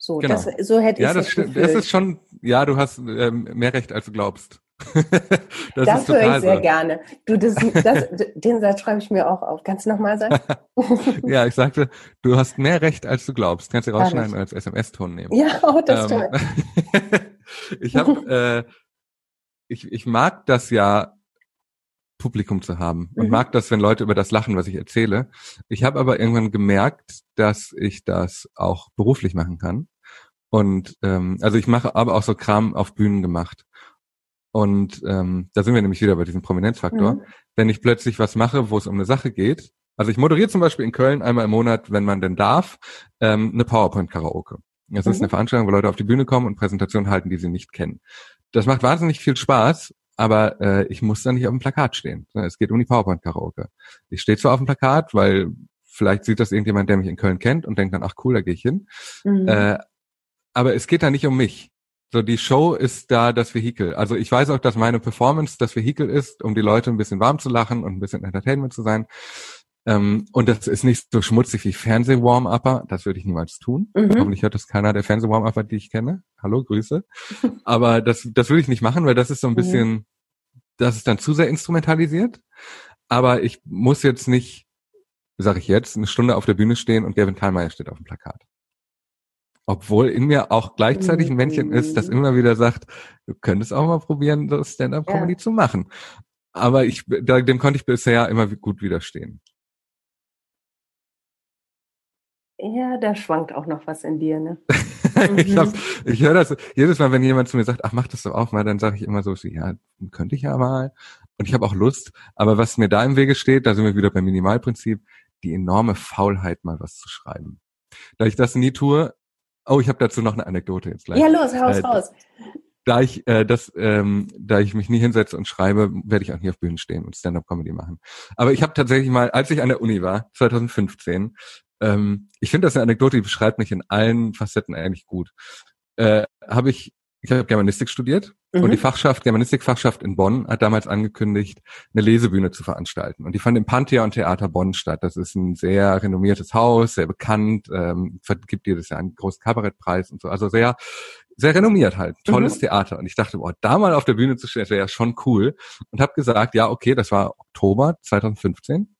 So, genau. das, so hätte ich ja, das, das, das ist schon, ja, du hast ähm, mehr Recht, als du glaubst. [LAUGHS] das, das höre ich sehr so. gerne. Du, das, das, den Satz schreibe ich mir auch auf. Kannst du nochmal sagen? [LAUGHS] ja, ich sagte, du hast mehr Recht, als du glaubst. Kannst du rausschneiden und als SMS-Ton nehmen. Ja, [LAUGHS] oh, das ähm, toll. ich habe, äh, ich, ich mag das ja, Publikum zu haben und mhm. mag das, wenn Leute über das lachen, was ich erzähle. Ich habe aber irgendwann gemerkt, dass ich das auch beruflich machen kann. Und ähm, also ich mache aber auch so Kram auf Bühnen gemacht. Und ähm, da sind wir nämlich wieder bei diesem Prominenzfaktor. Mhm. Wenn ich plötzlich was mache, wo es um eine Sache geht, also ich moderiere zum Beispiel in Köln einmal im Monat, wenn man denn darf, ähm, eine PowerPoint-Karaoke. Das mhm. ist eine Veranstaltung, wo Leute auf die Bühne kommen und Präsentationen halten, die sie nicht kennen. Das macht wahnsinnig viel Spaß, aber äh, ich muss da nicht auf dem Plakat stehen. Es geht um die PowerPoint-Karaoke. Ich stehe zwar auf dem Plakat, weil vielleicht sieht das irgendjemand, der mich in Köln kennt und denkt dann, ach cool, da gehe ich hin. Mhm. Äh, aber es geht da nicht um mich. So, die Show ist da das Vehikel. Also ich weiß auch, dass meine Performance das Vehikel ist, um die Leute ein bisschen warm zu lachen und ein bisschen Entertainment zu sein. Ähm, und das ist nicht so schmutzig wie Fernseh-Warm-Upper. Das würde ich niemals tun. Mhm. Hoffentlich hört das keiner der Fernseh-Warm-Upper, die ich kenne. Hallo, Grüße. Aber das, das würde ich nicht machen, weil das ist so ein mhm. bisschen, mhm. das ist dann zu sehr instrumentalisiert. Aber ich muss jetzt nicht, sage ich jetzt, eine Stunde auf der Bühne stehen und Gavin Thalmeier steht auf dem Plakat. Obwohl in mir auch gleichzeitig ein Männchen ist, das mhm. immer wieder sagt, du könntest auch mal probieren, so Stand-up-Comedy ja. zu machen. Aber ich, dem konnte ich bisher immer gut widerstehen. Ja, da schwankt auch noch was in dir, ne? [LAUGHS] ich mhm. ich höre das jedes Mal, wenn jemand zu mir sagt, ach, mach das doch auch mal, dann sage ich immer so, ja, könnte ich ja mal. Und ich habe auch Lust. Aber was mir da im Wege steht, da sind wir wieder beim Minimalprinzip, die enorme Faulheit, mal was zu schreiben. Da ich das nie tue, oh, ich habe dazu noch eine Anekdote jetzt gleich. Ja, los, haus äh, raus. Da ich äh, das, ähm, da ich mich nie hinsetze und schreibe, werde ich auch nie auf Bühnen stehen und Stand-up-Comedy machen. Aber ich habe tatsächlich mal, als ich an der Uni war, 2015, ähm, ich finde das eine Anekdote, die beschreibt mich in allen Facetten eigentlich gut. Äh, habe ich, ich habe Germanistik studiert mhm. und die Fachschaft, Germanistikfachschaft in Bonn hat damals angekündigt, eine Lesebühne zu veranstalten. Und die fand im Pantheon Theater Bonn statt. Das ist ein sehr renommiertes Haus, sehr bekannt, ähm, gibt jedes Jahr einen großen Kabarettpreis und so. Also sehr, sehr renommiert halt, tolles mhm. Theater. Und ich dachte, boah, da mal auf der Bühne zu stehen, das wäre ja schon cool. Und habe gesagt, ja, okay, das war Oktober 2015.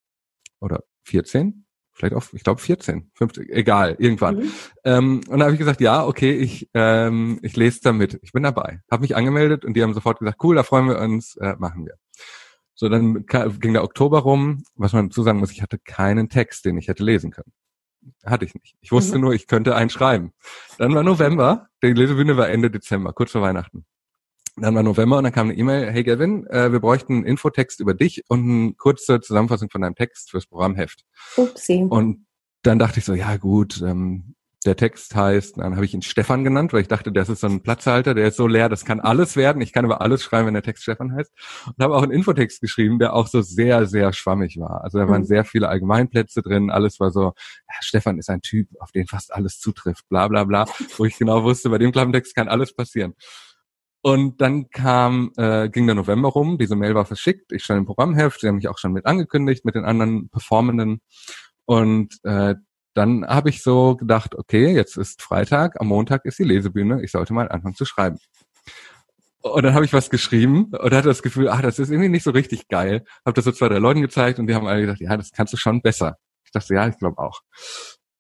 oder 14, vielleicht auch, ich glaube 14, 15, egal, irgendwann. Mhm. Ähm, und da habe ich gesagt, ja, okay, ich, ähm, ich lese da mit, ich bin dabei. Habe mich angemeldet und die haben sofort gesagt, cool, da freuen wir uns, äh, machen wir. So, dann ging der Oktober rum, was man dazu sagen muss, ich hatte keinen Text, den ich hätte lesen können. Hatte ich nicht. Ich wusste mhm. nur, ich könnte einen schreiben. Dann war November, die Lesebühne war Ende Dezember, kurz vor Weihnachten. Dann war November und dann kam eine E-Mail, hey Gavin, äh, wir bräuchten einen Infotext über dich und eine kurze Zusammenfassung von deinem Text fürs Programmheft. Upsi. Und dann dachte ich so, ja gut, ähm, der Text heißt, dann habe ich ihn Stefan genannt, weil ich dachte, das ist so ein Platzhalter, der ist so leer, das kann alles werden. Ich kann aber alles schreiben, wenn der Text Stefan heißt. Und habe auch einen Infotext geschrieben, der auch so sehr, sehr schwammig war. Also da waren mhm. sehr viele Allgemeinplätze drin. Alles war so, ja, Stefan ist ein Typ, auf den fast alles zutrifft, bla bla bla. Wo ich genau wusste, bei dem Klappentext kann alles passieren. Und dann kam, äh, ging der November rum, diese Mail war verschickt, ich stand im Programmheft, sie haben mich auch schon mit angekündigt, mit den anderen Performenden. Und äh, dann habe ich so gedacht, okay, jetzt ist Freitag, am Montag ist die Lesebühne, ich sollte mal anfangen zu schreiben. Und dann habe ich was geschrieben und hatte das Gefühl, ach, das ist irgendwie nicht so richtig geil. Habe das so zwei, drei Leuten gezeigt und die haben alle gesagt, ja, das kannst du schon besser. Ich dachte, ja, ich glaube auch.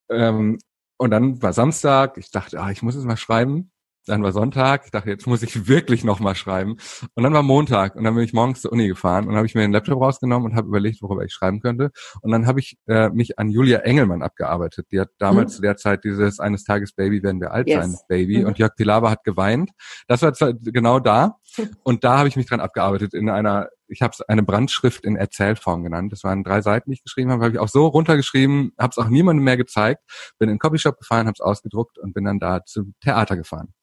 Ähm, und dann war Samstag, ich dachte, ah, ich muss es mal schreiben. Dann war Sonntag, ich dachte, jetzt muss ich wirklich nochmal schreiben. Und dann war Montag und dann bin ich morgens zur Uni gefahren und habe ich mir den Laptop rausgenommen und habe überlegt, worüber ich schreiben könnte. Und dann habe ich äh, mich an Julia Engelmann abgearbeitet. Die hat damals mhm. zu der Zeit dieses eines Tages Baby werden wir alt yes. sein Baby mhm. und Jörg Pilawa hat geweint. Das war genau da [LAUGHS] und da habe ich mich dran abgearbeitet in einer ich habe es eine Brandschrift in Erzählform genannt. Das waren drei Seiten, die ich geschrieben habe, habe ich auch so runtergeschrieben, habe es auch niemandem mehr gezeigt, bin in den Copyshop gefahren, habe es ausgedruckt und bin dann da zum Theater gefahren.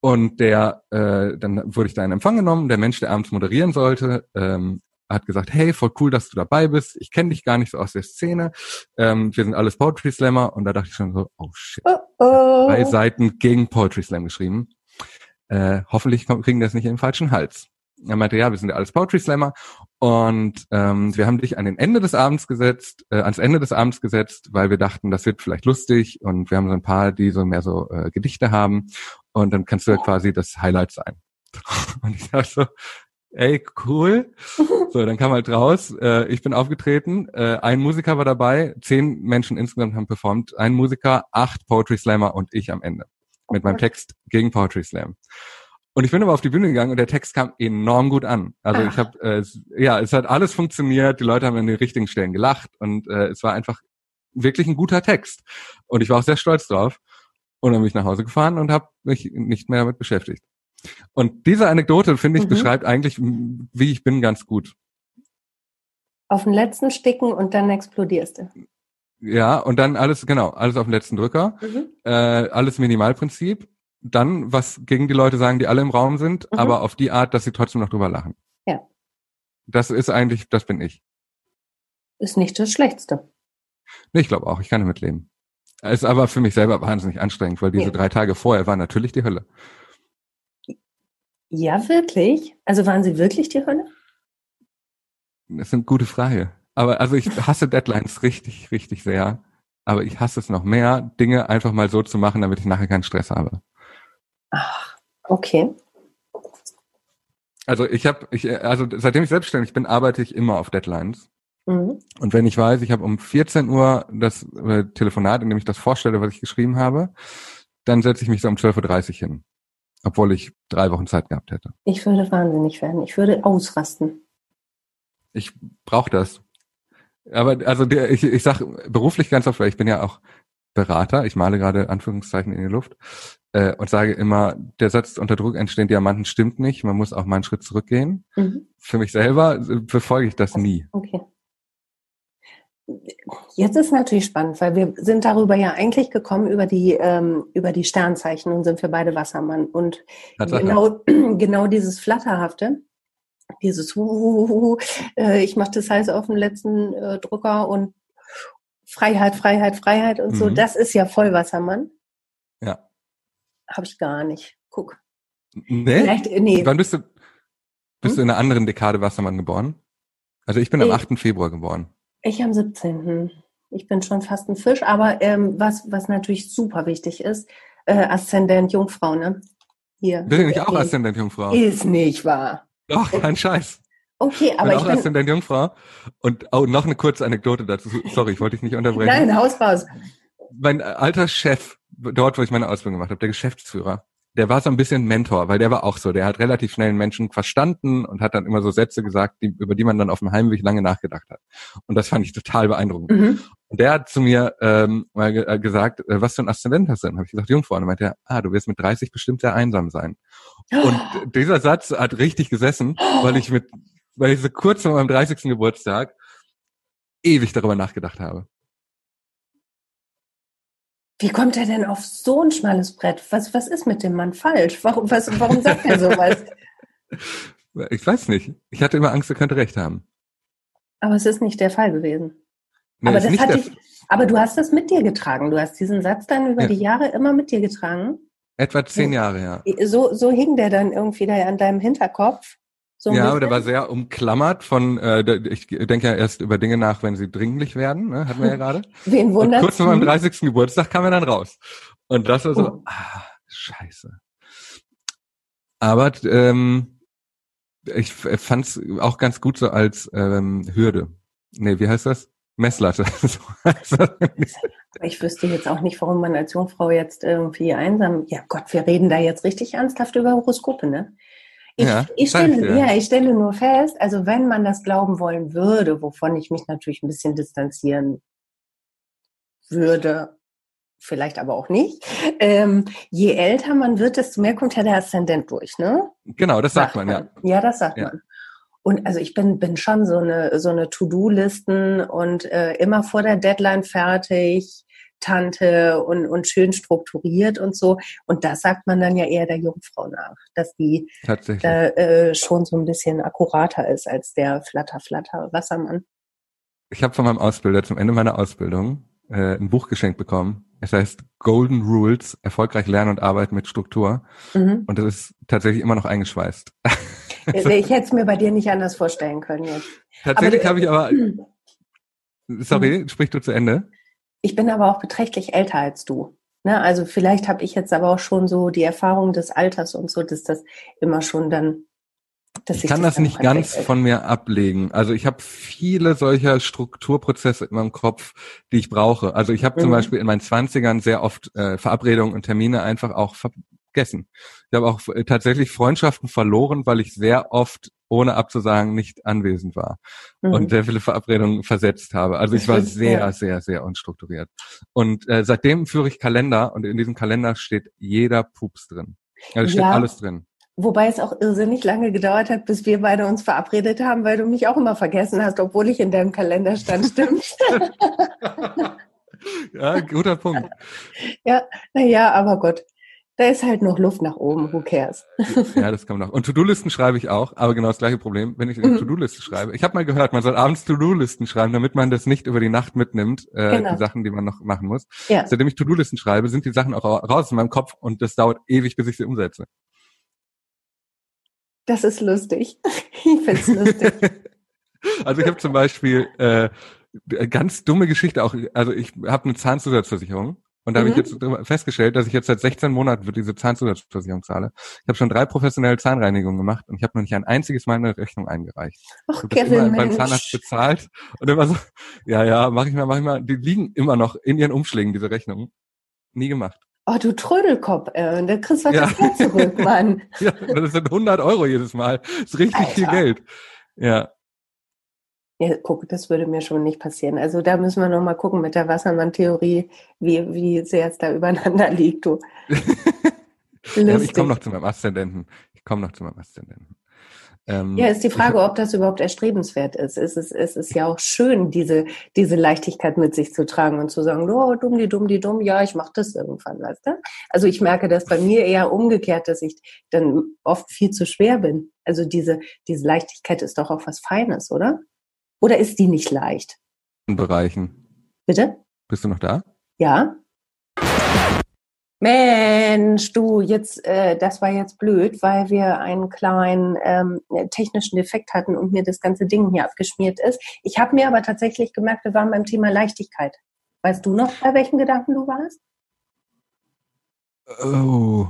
Und der, äh, dann wurde ich da in Empfang genommen. Der Mensch, der abends moderieren sollte, ähm, hat gesagt, hey, voll cool, dass du dabei bist. Ich kenne dich gar nicht so aus der Szene. Ähm, wir sind alles Poetry Slammer. Und da dachte ich schon so, oh shit. Oh oh. Drei Seiten gegen Poetry Slam geschrieben. Äh, hoffentlich kriegen das nicht in den falschen Hals. Er ja, wir sind ja alles Poetry Slammer und ähm, wir haben dich an den Ende des Abends gesetzt, äh, ans Ende des Abends gesetzt, weil wir dachten, das wird vielleicht lustig und wir haben so ein paar, die so mehr so äh, Gedichte haben und dann kannst du ja quasi das Highlight sein. [LAUGHS] Und ich dachte so, ey, cool. [LAUGHS] So, dann kam halt raus, äh, ich bin aufgetreten, äh, ein Musiker war dabei, zehn Menschen insgesamt haben performt, ein Musiker, acht Poetry Slammer und ich am Ende mit meinem Text gegen Poetry Slam. Und ich bin aber auf die Bühne gegangen und der Text kam enorm gut an. Also Ach. ich habe, äh, ja, es hat alles funktioniert. Die Leute haben an den richtigen Stellen gelacht und äh, es war einfach wirklich ein guter Text. Und ich war auch sehr stolz drauf. Und dann bin ich nach Hause gefahren und habe mich nicht mehr damit beschäftigt. Und diese Anekdote, finde ich, mhm. beschreibt eigentlich, wie ich bin, ganz gut. Auf den letzten Sticken und dann explodierst du. Ja, und dann alles, genau, alles auf den letzten Drücker. Mhm. Äh, alles Minimalprinzip dann was gegen die Leute sagen, die alle im Raum sind, mhm. aber auf die Art, dass sie trotzdem noch drüber lachen. Ja. Das ist eigentlich, das bin ich. Ist nicht das Schlechteste. Nee, ich glaube auch, ich kann damit leben. Ist aber für mich selber wahnsinnig anstrengend, weil diese ja. drei Tage vorher waren natürlich die Hölle. Ja, wirklich? Also waren sie wirklich die Hölle? Das eine gute Frage. Aber also ich hasse Deadlines richtig, richtig sehr. Aber ich hasse es noch mehr, Dinge einfach mal so zu machen, damit ich nachher keinen Stress habe. Ach, okay. Also ich habe, ich, also seitdem ich selbstständig bin, arbeite ich immer auf Deadlines. Mhm. Und wenn ich weiß, ich habe um 14 Uhr das äh, Telefonat, in dem ich das vorstelle, was ich geschrieben habe, dann setze ich mich so um 12.30 Uhr hin. Obwohl ich drei Wochen Zeit gehabt hätte. Ich würde wahnsinnig werden. Ich würde ausrasten. Ich brauche das. Aber also der, ich, ich sag beruflich ganz oft, weil ich bin ja auch Berater, ich male gerade Anführungszeichen in die Luft äh, und sage immer, der Satz unter Druck entstehen Diamanten stimmt nicht, man muss auch mal einen Schritt zurückgehen. Mhm. Für mich selber äh, befolge ich das nie. Okay. Jetzt ist natürlich spannend, weil wir sind darüber ja eigentlich gekommen über die ähm, über die Sternzeichen und sind für beide Wassermann und genau [CLEARS THROAT] genau dieses flatterhafte, dieses uh, äh, ich mache das heiß auf dem letzten äh, Drucker und Freiheit, Freiheit, Freiheit und so, mhm. das ist ja Vollwassermann. Ja. Habe ich gar nicht. Guck. Nee? Vielleicht, äh, nee. Wann bist du, bist hm? du in einer anderen Dekade Wassermann geboren? Also ich bin am 8. Februar geboren. Ich am 17. Ich bin schon fast ein Fisch, aber ähm, was, was natürlich super wichtig ist, äh, Aszendent Jungfrau, ne? Hier. Bin ich nicht auch Aszendent Jungfrau? Ist nicht wahr. Doch, kein Scheiß. Okay, aber bin ich auch bin, Aszendent Jungfrau. Und oh, noch eine kurze Anekdote dazu. Sorry, ich wollte dich nicht unterbrechen. nein, Haus raus. Mein alter Chef, dort, wo ich meine Ausbildung gemacht habe, der Geschäftsführer, der war so ein bisschen Mentor, weil der war auch so. Der hat relativ schnell einen Menschen verstanden und hat dann immer so Sätze gesagt, die, über die man dann auf dem Heimweg lange nachgedacht hat. Und das fand ich total beeindruckend. Mhm. Und der hat zu mir ähm, mal ge äh, gesagt, äh, was für ein Aszendent hast du denn? Habe ich gesagt, Jungfrau. Und er meinte, ah, du wirst mit 30 bestimmt sehr einsam sein. Und [GASPS] dieser Satz hat richtig gesessen, weil ich mit, weil ich so kurz vor meinem 30. Geburtstag ewig darüber nachgedacht habe. Wie kommt er denn auf so ein schmales Brett? Was, was ist mit dem Mann falsch? Warum, was, warum sagt er sowas? [LAUGHS] Ich weiß nicht. Ich hatte immer Angst, er könnte recht haben. Aber es ist nicht der Fall gewesen. Nee, aber, das hat dich, aber du hast das mit dir getragen. Du hast diesen Satz dann über Ja. die Jahre immer mit dir getragen. etwa zehn Jahre, ja. So, so hing der dann irgendwie da an deinem Hinterkopf. So ja, aber der war sehr umklammert von, äh, ich denke ja erst über Dinge nach, wenn sie dringlich werden, ne? hatten wir ja gerade. [LAUGHS] Wen Und wundert kurz vor meinem 30. Geburtstag kam er dann raus. Und das war so, Oh. ah, scheiße. Aber ähm, ich fand es auch ganz gut so als ähm, Hürde. Nee, wie heißt das? Messlatte. [LAUGHS] Ich wüsste jetzt auch nicht, warum man als Jungfrau jetzt irgendwie einsam. Ja Gott, wir reden da jetzt richtig ernsthaft über Horoskope, ne? Ich, Ja, ich stelle, ja, ich stelle nur fest, also wenn man das glauben wollen würde, wovon ich mich natürlich ein bisschen distanzieren würde, vielleicht aber auch nicht. Ähm, je älter man wird, desto mehr kommt ja der Aszendent durch, ne? genau, das sagt man, ja. Ja, das sagt Ja. man. Und also ich bin, bin schon so eine, so eine To-Do-Listen und äh, immer vor der Deadline fertig, Tante und, und schön strukturiert und so. Und das sagt man dann ja eher der Jungfrau nach, dass die da äh, schon so ein bisschen akkurater ist als der Flatter-Flatter-Wassermann. Ich habe von meinem Ausbilder zum Ende meiner Ausbildung äh, ein Buch geschenkt bekommen. Es heißt Golden Rules, erfolgreich lernen und arbeiten mit Struktur. Mhm. Und das ist tatsächlich immer noch eingeschweißt. [LAUGHS] Ich hätte es mir bei dir nicht anders vorstellen können jetzt. Tatsächlich habe ich aber, sorry, sprich du zu Ende. Ich bin aber auch beträchtlich älter als du. Ne? Also vielleicht habe ich jetzt aber auch schon so die Erfahrung des Alters und so, dass das immer schon dann. Dass Ich kann das nicht ganz von mir ablegen. Also ich habe viele solcher Strukturprozesse in meinem Kopf, die ich brauche. Also ich habe zum Mhm. Beispiel in meinen Zwanzigern sehr oft äh, Verabredungen und Termine einfach auch vergessen. Ich habe auch äh, tatsächlich Freundschaften verloren, weil ich sehr oft, ohne abzusagen, nicht anwesend war Mhm. und sehr viele Verabredungen versetzt habe. Also ich war sehr, sehr, sehr unstrukturiert. Und äh, seitdem führe ich Kalender und in diesem Kalender steht jeder Pups drin. Also steht Ja. alles drin. Wobei es auch irrsinnig lange gedauert hat, bis wir beide uns verabredet haben, weil du mich auch immer vergessen hast, obwohl ich in deinem Kalender stand. Stimmt. [LAUGHS] ja, guter Punkt. ja, naja, aber Gott. Da ist halt noch Luft nach oben. Who cares? Ja, das kann man auch. Und To-Do-Listen schreibe ich auch, aber genau das gleiche Problem, wenn ich eine Mhm. To-Do-Liste schreibe. Ich habe mal gehört, man soll abends To-Do-Listen schreiben, damit man das nicht über die Nacht mitnimmt, äh, Genau. die Sachen, die man noch machen muss. Ja. Seitdem ich To-Do-Listen schreibe, sind die Sachen auch ra- raus in meinem Kopf und das dauert ewig, bis ich sie umsetze. Das ist lustig. [LAUGHS] Ich find's lustig. [LAUGHS] Also ich habe zum Beispiel äh, ganz dumme Geschichte auch, also ich habe eine Zahnzusatzversicherung und da habe ich Mhm. jetzt festgestellt, dass ich jetzt seit 16 Monaten für diese Zahnzusatzversicherung zahle. Ich habe schon drei professionelle Zahnreinigungen gemacht und ich habe noch nicht ein einziges Mal eine Rechnung eingereicht. Ach, Ich habe immer Kevin, beim Zahnarzt Mensch. bezahlt und immer so, ja, ja, mach ich mal, mach ich mal. Die liegen immer noch in ihren Umschlägen, diese Rechnungen. Nie gemacht. Oh, du Trödelkopf, äh, da kriegst du was Ja. das Geld zurück, [LAUGHS] Mann. Ja, das sind 100 Euro jedes Mal. Das ist richtig viel Alter. Geld. Ja, Ja, guck, das würde mir schon nicht passieren. Also da müssen wir noch mal gucken mit der Wassermann-Theorie, wie, wie sehr es da [LAUGHS] übereinander liegt, du. [LAUGHS] ja ich komme noch zu meinem Aszendenten. Ich komme noch zu meinem Aszendenten. Ähm, Ja, ist die Frage, ob das überhaupt erstrebenswert ist. Es ist, es ist ja auch schön, diese, diese Leichtigkeit mit sich zu tragen und zu sagen, oh, dumm, die dumm, die dumm, ja, ich mache das irgendwann, weißt du? Also ich merke das bei mir eher umgekehrt, dass ich dann oft viel zu schwer bin. Also diese, diese Leichtigkeit ist doch auch was Feines, oder? Oder ist die nicht leicht? Bereichen. Bitte? Bist du noch da? Ja? Mensch, du, jetzt, äh, das war jetzt blöd, weil wir einen kleinen ähm, technischen Defekt hatten und mir das ganze Ding hier abgeschmiert ist. Ich habe mir aber tatsächlich gemerkt, wir waren beim Thema Leichtigkeit. Weißt du noch, bei welchen Gedanken du warst? Oh.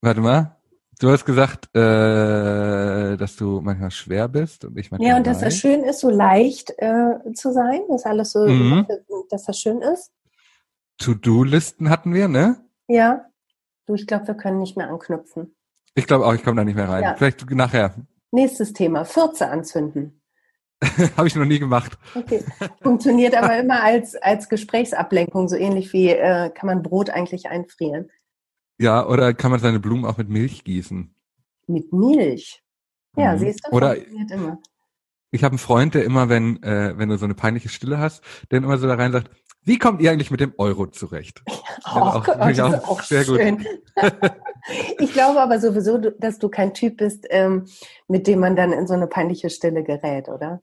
Warte mal. Du hast gesagt, äh, dass du manchmal schwer bist und ich manchmal Ja, und dass das schön ist, so leicht äh, zu sein, dass alles so, Mhm. dass das schön ist. To-Do-Listen hatten wir, ne? Ja. Du, ich glaube, wir können nicht mehr anknüpfen. Ich glaube auch, ich komme da nicht mehr rein. Ja. Vielleicht nachher. Nächstes Thema, Fürze anzünden. [LAUGHS] Habe ich noch nie gemacht. Okay. Funktioniert aber [LAUGHS] immer als, als Gesprächsablenkung, so ähnlich wie äh, kann man Brot eigentlich einfrieren. Ja, oder kann man seine Blumen auch mit Milch gießen? Mit Milch. Ja, Mhm. siehst du, Oder- funktioniert immer. Ich habe einen Freund, der immer, wenn, äh, wenn du so eine peinliche Stille hast, der immer so da rein sagt, wie kommt ihr eigentlich mit dem Euro zurecht? [LAUGHS] Oh, auch- Gott, das ja, ist auch sehr gut. schön. [LAUGHS] ich glaube aber sowieso, dass du kein Typ bist, ähm, mit dem man dann in so eine peinliche Stille gerät, oder?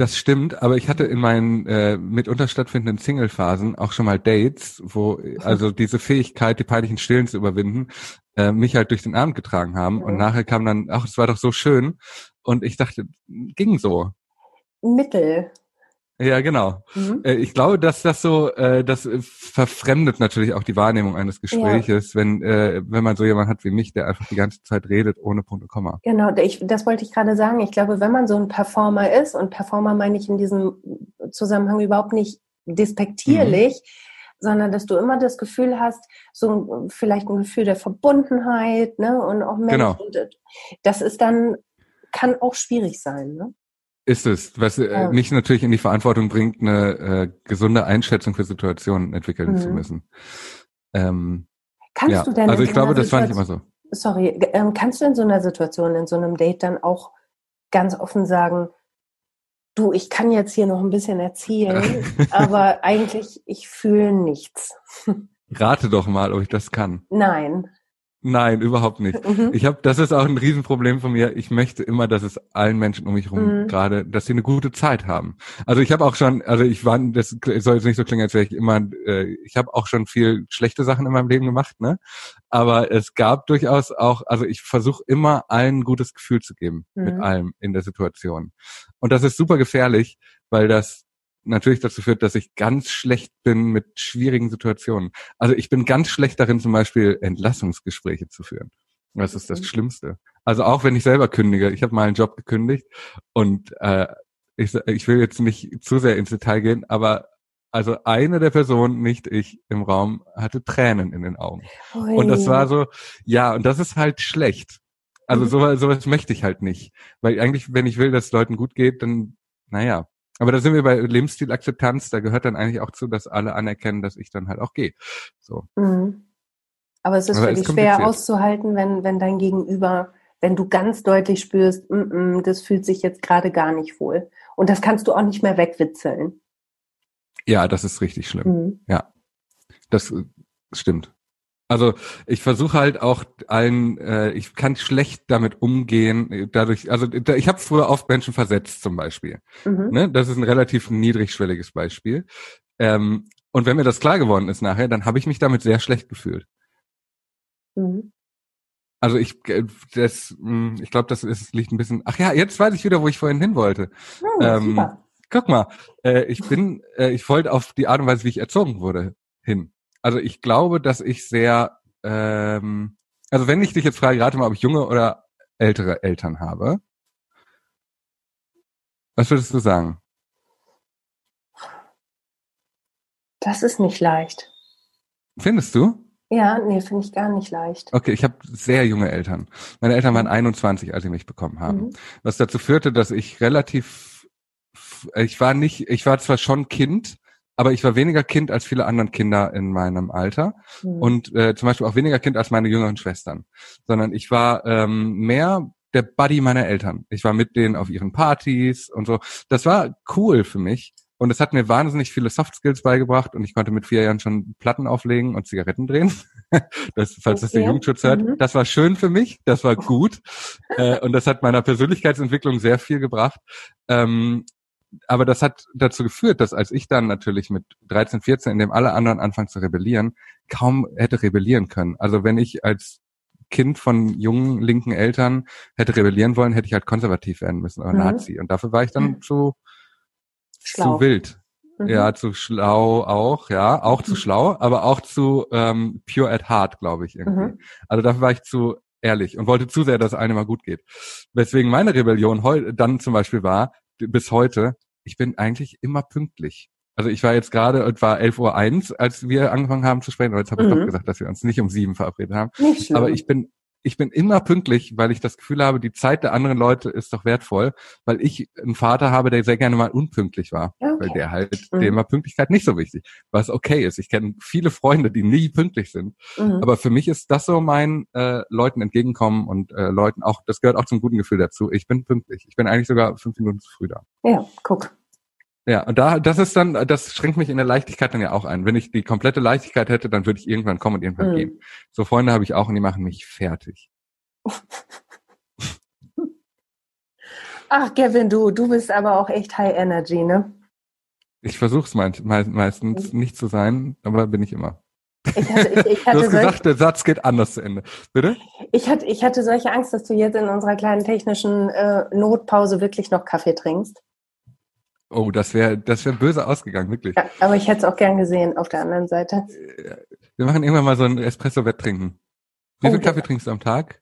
Das stimmt, aber ich hatte in meinen äh, mitunter stattfindenden Single-Phasen auch schon mal Dates, wo [LAUGHS] also diese Fähigkeit, die peinlichen Stillen zu überwinden, äh, mich halt durch den Abend getragen haben. Und Mhm. nachher kam dann, ach, es war doch so schön. Und ich dachte, ging so. Mittel. Ja, genau. Mhm. Äh, Ich glaube, dass das so, äh, das verfremdet natürlich auch die Wahrnehmung eines Gespräches, wenn äh, wenn man so jemand hat wie mich, der einfach die ganze Zeit redet ohne Punkt und Komma. Genau, ich, das wollte ich gerade sagen. Ich glaube, wenn man so ein Performer ist, und Performer meine ich in diesem Zusammenhang überhaupt nicht despektierlich, Mhm. sondern dass du immer das Gefühl hast, so vielleicht ein Gefühl der Verbundenheit, ne, und auch Mensch. Genau. Das ist dann, kann auch schwierig sein, ne? Ist es, was äh, mich natürlich in die Verantwortung bringt, eine äh, gesunde Einschätzung für Situationen entwickeln Mhm. zu müssen. Ähm, Kannst ja, du denn also ich glaube, das war nicht immer Situation- so. Sorry, ähm, kannst du in so einer Situation, in so einem Date dann auch ganz offen sagen, du, ich kann jetzt hier noch ein bisschen erzählen, [LAUGHS] aber eigentlich, ich fühle nichts. [LAUGHS] Rate doch mal, ob ich das kann. Nein. Nein, überhaupt nicht. [LAUGHS] Mhm. Ich habe, das ist auch ein Riesenproblem von mir. Ich möchte immer, dass es allen Menschen um mich herum Mhm. gerade, dass sie eine gute Zeit haben. Also ich habe auch schon, also ich war, das soll jetzt nicht so klingen, als wäre ich immer, äh, ich habe auch schon viel schlechte Sachen in meinem Leben gemacht, ne? Aber es gab durchaus auch, also ich versuche immer allen ein gutes Gefühl zu geben mit Mhm. allem in der Situation. Und das ist super gefährlich, weil das natürlich dazu führt, dass ich ganz schlecht bin mit schwierigen Situationen. Also ich bin ganz schlecht darin, zum Beispiel Entlassungsgespräche zu führen. Das ist das Mhm. Schlimmste. Also auch wenn ich selber kündige, ich habe mal einen Job gekündigt und äh, ich, ich will jetzt nicht zu sehr ins Detail gehen, aber also eine der Personen, nicht ich im Raum, hatte Tränen in den Augen. Und das war so, ja, und das ist halt schlecht. Also Mhm. sowas, sowas möchte ich halt nicht. Weil eigentlich, wenn ich will, dass es Leuten gut geht, dann, naja. Aber da sind wir bei Lebensstilakzeptanz, da gehört dann eigentlich auch zu, dass alle anerkennen, dass ich dann halt auch gehe. So. Mhm. Aber es ist Aber für dich schwer auszuhalten, wenn, wenn dein Gegenüber, wenn du ganz deutlich spürst, mm -mm, das fühlt sich jetzt gerade gar nicht wohl. Und das kannst du auch nicht mehr wegwitzeln. Ja, das ist richtig schlimm. Mhm. Das äh, stimmt. Also ich versuche halt auch allen, äh, ich kann schlecht damit umgehen, äh, dadurch, also da, ich habe früher oft Menschen versetzt zum Beispiel. Mhm. Ne? Das ist ein relativ niedrigschwelliges Beispiel. Ähm, und wenn mir das klar geworden ist nachher, dann habe ich mich damit sehr schlecht gefühlt. Mhm. Also ich, äh, das, mh, ich glaube, das ist, liegt ein bisschen. Ach ja, jetzt weiß ich wieder, wo ich vorhin hin wollte. Mhm, Ähm. Guck mal, äh, ich bin, äh, ich wollte auf die Art und Weise, wie ich erzogen wurde, hin. Also ich glaube, dass ich sehr, ähm, also wenn ich dich jetzt frage, rate mal, ob ich junge oder ältere Eltern habe. Was würdest du sagen? Das ist nicht leicht. Findest du? Ja, nee, finde ich gar nicht leicht. Okay, ich habe sehr junge Eltern. Meine Eltern waren 21, als sie mich bekommen haben. Mhm. Was dazu führte, dass ich relativ, ich war nicht, ich war zwar schon Kind, aber ich war weniger Kind als viele anderen Kinder in meinem Alter Mhm. und äh, zum Beispiel auch weniger Kind als meine jüngeren Schwestern, sondern ich war ähm, mehr der Buddy meiner Eltern. Ich war mit denen auf ihren Partys und so. Das war cool für mich. Und es hat mir wahnsinnig viele Soft Skills beigebracht und ich konnte mit vier Jahren schon Platten auflegen und Zigaretten drehen. [LAUGHS] Das, falls das der Okay. Jugendschutz hört. Mhm. Das war schön für mich, das war gut. äh, und das hat meiner Persönlichkeitsentwicklung sehr viel gebracht. Ähm, aber das hat dazu geführt, dass als ich dann natürlich mit 13, 14, in dem alle anderen anfangen zu rebellieren, kaum hätte rebellieren können. Also wenn ich als Kind von jungen linken Eltern hätte rebellieren wollen, hätte ich halt konservativ werden müssen oder Mhm. Nazi. Und dafür war ich dann Mhm. zu, Schlau. zu wild. Mhm. Ja, zu schlau auch, ja, auch zu Mhm. schlau, aber auch zu ähm, pure at heart, glaube ich irgendwie. Mhm. Also dafür war ich zu ehrlich und wollte zu sehr, dass es einem mal gut geht. Weswegen meine Rebellion heu dann zum Beispiel war, bis heute, ich bin eigentlich immer pünktlich. Also ich war jetzt gerade etwa 11.01 Uhr, eins, als wir angefangen haben zu sprechen. Aber jetzt habe ich Mhm. doch gesagt, dass wir uns nicht um sieben verabredet haben. Aber ich bin, ich bin immer pünktlich, weil ich das Gefühl habe, die Zeit der anderen Leute ist doch wertvoll, weil ich einen Vater habe, der sehr gerne mal unpünktlich war. Ja, Weil okay. der halt, Mhm. dem war Pünktlichkeit nicht so wichtig. Was okay ist. Ich kenne viele Freunde, die nie pünktlich sind. Mhm. Aber für mich ist das so mein äh, Leuten entgegenkommen und äh, Leuten auch, das gehört auch zum guten Gefühl dazu. Ich bin pünktlich. Ich bin eigentlich sogar fünf Minuten zu früh da. Ja, guck. Ja, und da, das ist dann, das schränkt mich in der Leichtigkeit dann ja auch ein. Wenn ich die komplette Leichtigkeit hätte, dann würde ich irgendwann kommen und irgendwann Mhm. gehen. So Freunde habe ich auch und die machen mich fertig. [LAUGHS] Ach, Kevin, du, du bist aber auch echt High Energy, ne? Ich versuche es meist, meistens nicht zu sein, aber bin ich immer. Ich hatte, ich, ich [LAUGHS] Du hatte, hast solch, gesagt, der Satz geht anders zu Ende. Bitte? ich, hatte, ich hatte solche Angst, dass du jetzt in unserer kleinen technischen äh, Notpause wirklich noch Kaffee trinkst. Oh, das wäre das wäre böse ausgegangen, wirklich. Ja, aber ich hätte es auch gern gesehen auf der anderen Seite. Wir machen irgendwann mal so ein Espresso-Wetttrinken. Wie Oh, viel ja. Kaffee trinkst du am Tag?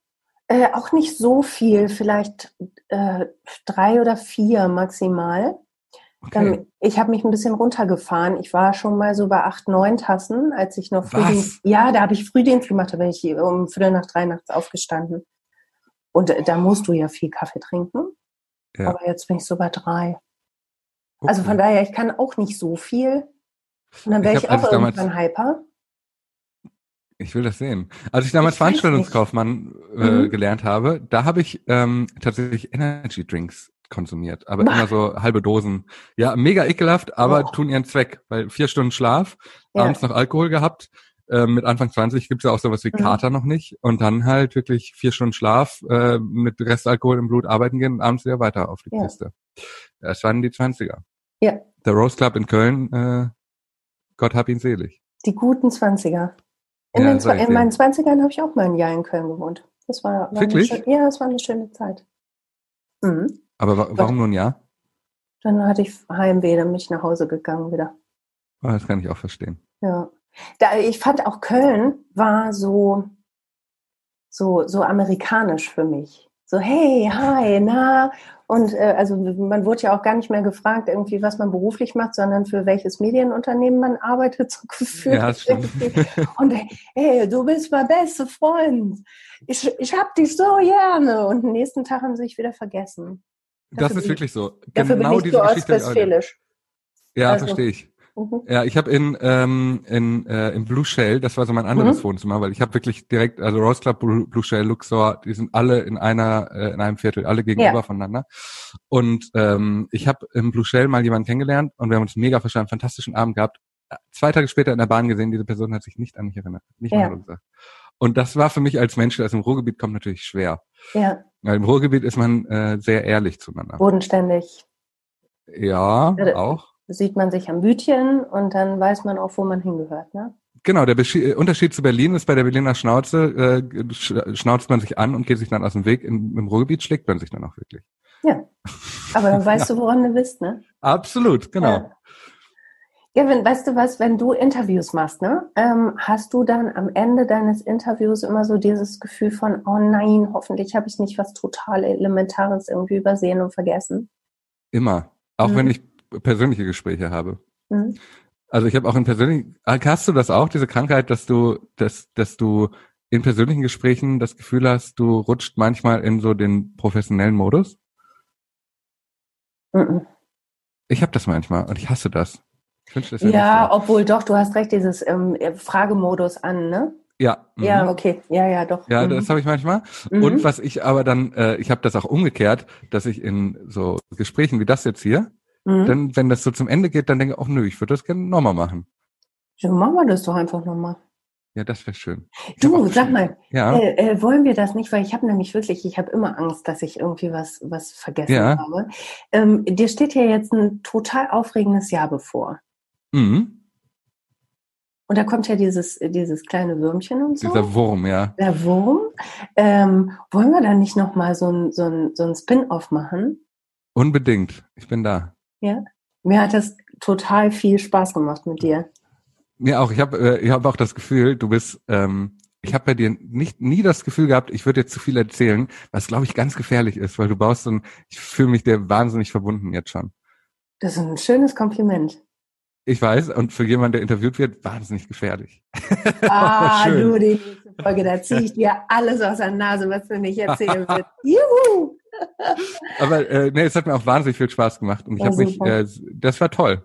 Äh, auch nicht so viel, vielleicht äh, drei oder vier maximal. Okay. Ähm, ich habe mich ein bisschen runtergefahren. Ich war schon mal so bei acht, neun Tassen, als ich noch Was? Frühdienst. Ja, da habe ich Frühdienst gemacht, da bin ich um Viertel nach drei nachts aufgestanden. Und äh, da musst du ja viel Kaffee trinken. Ja. Aber jetzt bin ich so bei drei. Also Okay. von daher, ich kann auch nicht so viel. Und dann wäre Ich ich, auch ich damals- irgendwann hyper. Ich will das sehen. Als ich damals Ich Veranstaltungskaufmann äh, Mhm. gelernt habe, da habe ich ähm, tatsächlich Energy Drinks konsumiert, aber Bah. immer so halbe Dosen. Ja, mega ekelhaft, aber Oh. tun ihren Zweck, weil vier Stunden Schlaf, Ja. abends noch Alkohol gehabt. Äh, mit Anfang 20 gibt's ja auch sowas wie Mhm. Kater noch nicht. Und dann halt wirklich vier Stunden Schlaf, äh, mit Restalkohol im Blut arbeiten gehen und abends wieder weiter auf die Ja. Kiste. Das waren die 20er. Ja. Der Rose Club in Köln, äh, Gott hab ihn selig. Die guten Zwanziger. In, Ja, den, in meinen Zwanzigern habe ich auch mal ein Jahr in Köln gewohnt. Das war, war Wirklich? Schöne, ja, das war eine schöne Zeit. Mhm. Aber wa warum nur ein Jahr? Dann hatte ich Heimweh, dann bin ich nach Hause gegangen wieder. Oh, das kann ich auch verstehen. Ja. Da, ich fand auch Köln war so, so, so amerikanisch für mich. So, hey, hi, na. Und äh, also man wurde ja auch gar nicht mehr gefragt, irgendwie, was man beruflich macht, sondern für welches Medienunternehmen man arbeitet, [LAUGHS] so gefühlt. Ja, das. Und hey, du bist mein bester Freund. Ich, ich hab dich so gerne. Und am nächsten Tag haben sie sich wieder vergessen. Das Dafür ist bin- wirklich so. Dafür genau bin ich diese so Geschichte. Ja, Also- verstehe ich. Mhm. Ja, ich habe in ähm, in äh, im Blue Shell, das war so mein anderes Mhm. Wohnzimmer, weil ich habe wirklich direkt, also Rose Club, Blue, Shell, Luxor, die sind alle in einer äh, in einem Viertel, alle gegenüber Ja. voneinander. Und ähm, ich habe im Blue Shell mal jemanden kennengelernt und wir haben uns mega verstanden, fantastischen Abend gehabt. Zwei Tage später in der Bahn gesehen, diese Person hat sich nicht an mich erinnert, nicht mal Ja. Hallo gesagt. Und das war für mich als Mensch, der aus dem Ruhrgebiet kommt, natürlich schwer. Ja, Weil im Ruhrgebiet ist man äh, sehr ehrlich zueinander. bodenständig. Ja, da- auch. Sieht man sich am Bütchen und dann weiß man auch, wo man hingehört. Ne? Genau, der Beschi äh, Unterschied zu Berlin ist, bei der Berliner Schnauze äh, sch schnauzt man sich an und geht sich dann aus dem Weg. Im, Im Ruhrgebiet schlägt man sich dann auch wirklich. Aber dann weißt du, [LAUGHS] woran du bist, ne? Absolut, genau. Ja. Gavin, weißt du was, wenn du Interviews machst, ne, ähm, hast du dann am Ende deines Interviews immer so dieses Gefühl von, oh nein, hoffentlich habe ich nicht was total Elementares irgendwie übersehen und vergessen? Immer. Auch Mhm. wenn ich persönliche Gespräche habe. Mhm. Also ich habe auch in persönlichen, Ah, hast du das auch, diese Krankheit, dass du, dass, dass du in persönlichen Gesprächen das Gefühl hast, du rutscht manchmal in so den professionellen Modus? Mhm. Ich habe das manchmal und ich hasse das. Ich wünschte, das Ja, nicht so. obwohl doch, du hast recht, dieses ähm, Fragemodus an, ne? Ja. mhm. Ja, okay. Ja, ja, doch. Ja, Mhm. das habe ich manchmal. Mhm. Und was ich aber dann, äh, ich habe das auch umgekehrt, dass ich in so Gesprächen wie das jetzt hier, Mhm. dann, wenn das so zum Ende geht, dann denke ich, ach nö, ich würde das gerne nochmal machen. So, machen wir das doch einfach nochmal. Ja, das wäre schön. Ich Du, sag mal, Ja, Äh, äh, wollen wir das nicht? Weil ich habe nämlich wirklich, ich habe immer Angst, dass ich irgendwie was, was vergessen Ja. habe. Ähm, dir steht ja jetzt ein total aufregendes Jahr bevor. mhm. Und da kommt ja dieses, dieses kleine Würmchen und so. dieser Wurm, ja. Der Wurm. Ähm, wollen wir da nicht nochmal so ein, so ein, so ein Spin-off machen? Unbedingt. Ich bin da. Mir hat das total viel Spaß gemacht mit dir. Mir auch. Ich habe äh, ich hab auch das Gefühl, du bist, ähm, ich habe bei dir nicht nie das Gefühl gehabt, ich würde jetzt zu viel erzählen, was glaube ich ganz gefährlich ist, weil du baust so ein, ich fühle mich dir wahnsinnig verbunden jetzt schon. Das ist ein schönes Kompliment. Ich weiß, und für jemanden, der interviewt wird, wahnsinnig gefährlich. [LAUGHS] Ah, du, nächste Folge, da ziehe ich dir alles aus der Nase, was du nicht erzählen willst. [LAUGHS] Juhu! Aber äh, nee, es hat mir auch wahnsinnig viel Spaß gemacht und ich habe mich, äh, das war toll.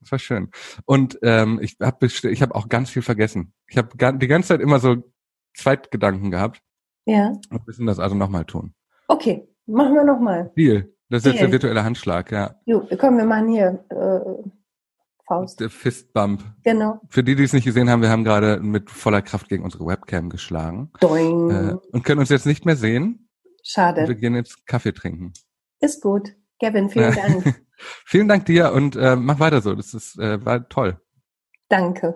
Das war schön. Und ähm, ich habe ich hab auch ganz viel vergessen. Ich habe die ganze Zeit immer so Zweitgedanken gehabt. Ja. Und müssen das also nochmal tun. Okay, machen wir nochmal. Deal. Das ist Deal. jetzt der virtuelle Handschlag, ja. Jo, komm, wir machen hier äh, Faust. Der Fistbump. Genau. Für die, die es nicht gesehen haben, wir haben gerade mit voller Kraft gegen unsere Webcam geschlagen. Doing. Äh, und können uns jetzt nicht mehr sehen. Schade. Und wir gehen jetzt Kaffee trinken. Ist gut. Kevin, vielen Dank. [LAUGHS] vielen Dank dir und äh, mach weiter so. Das ist, äh, war toll. Danke.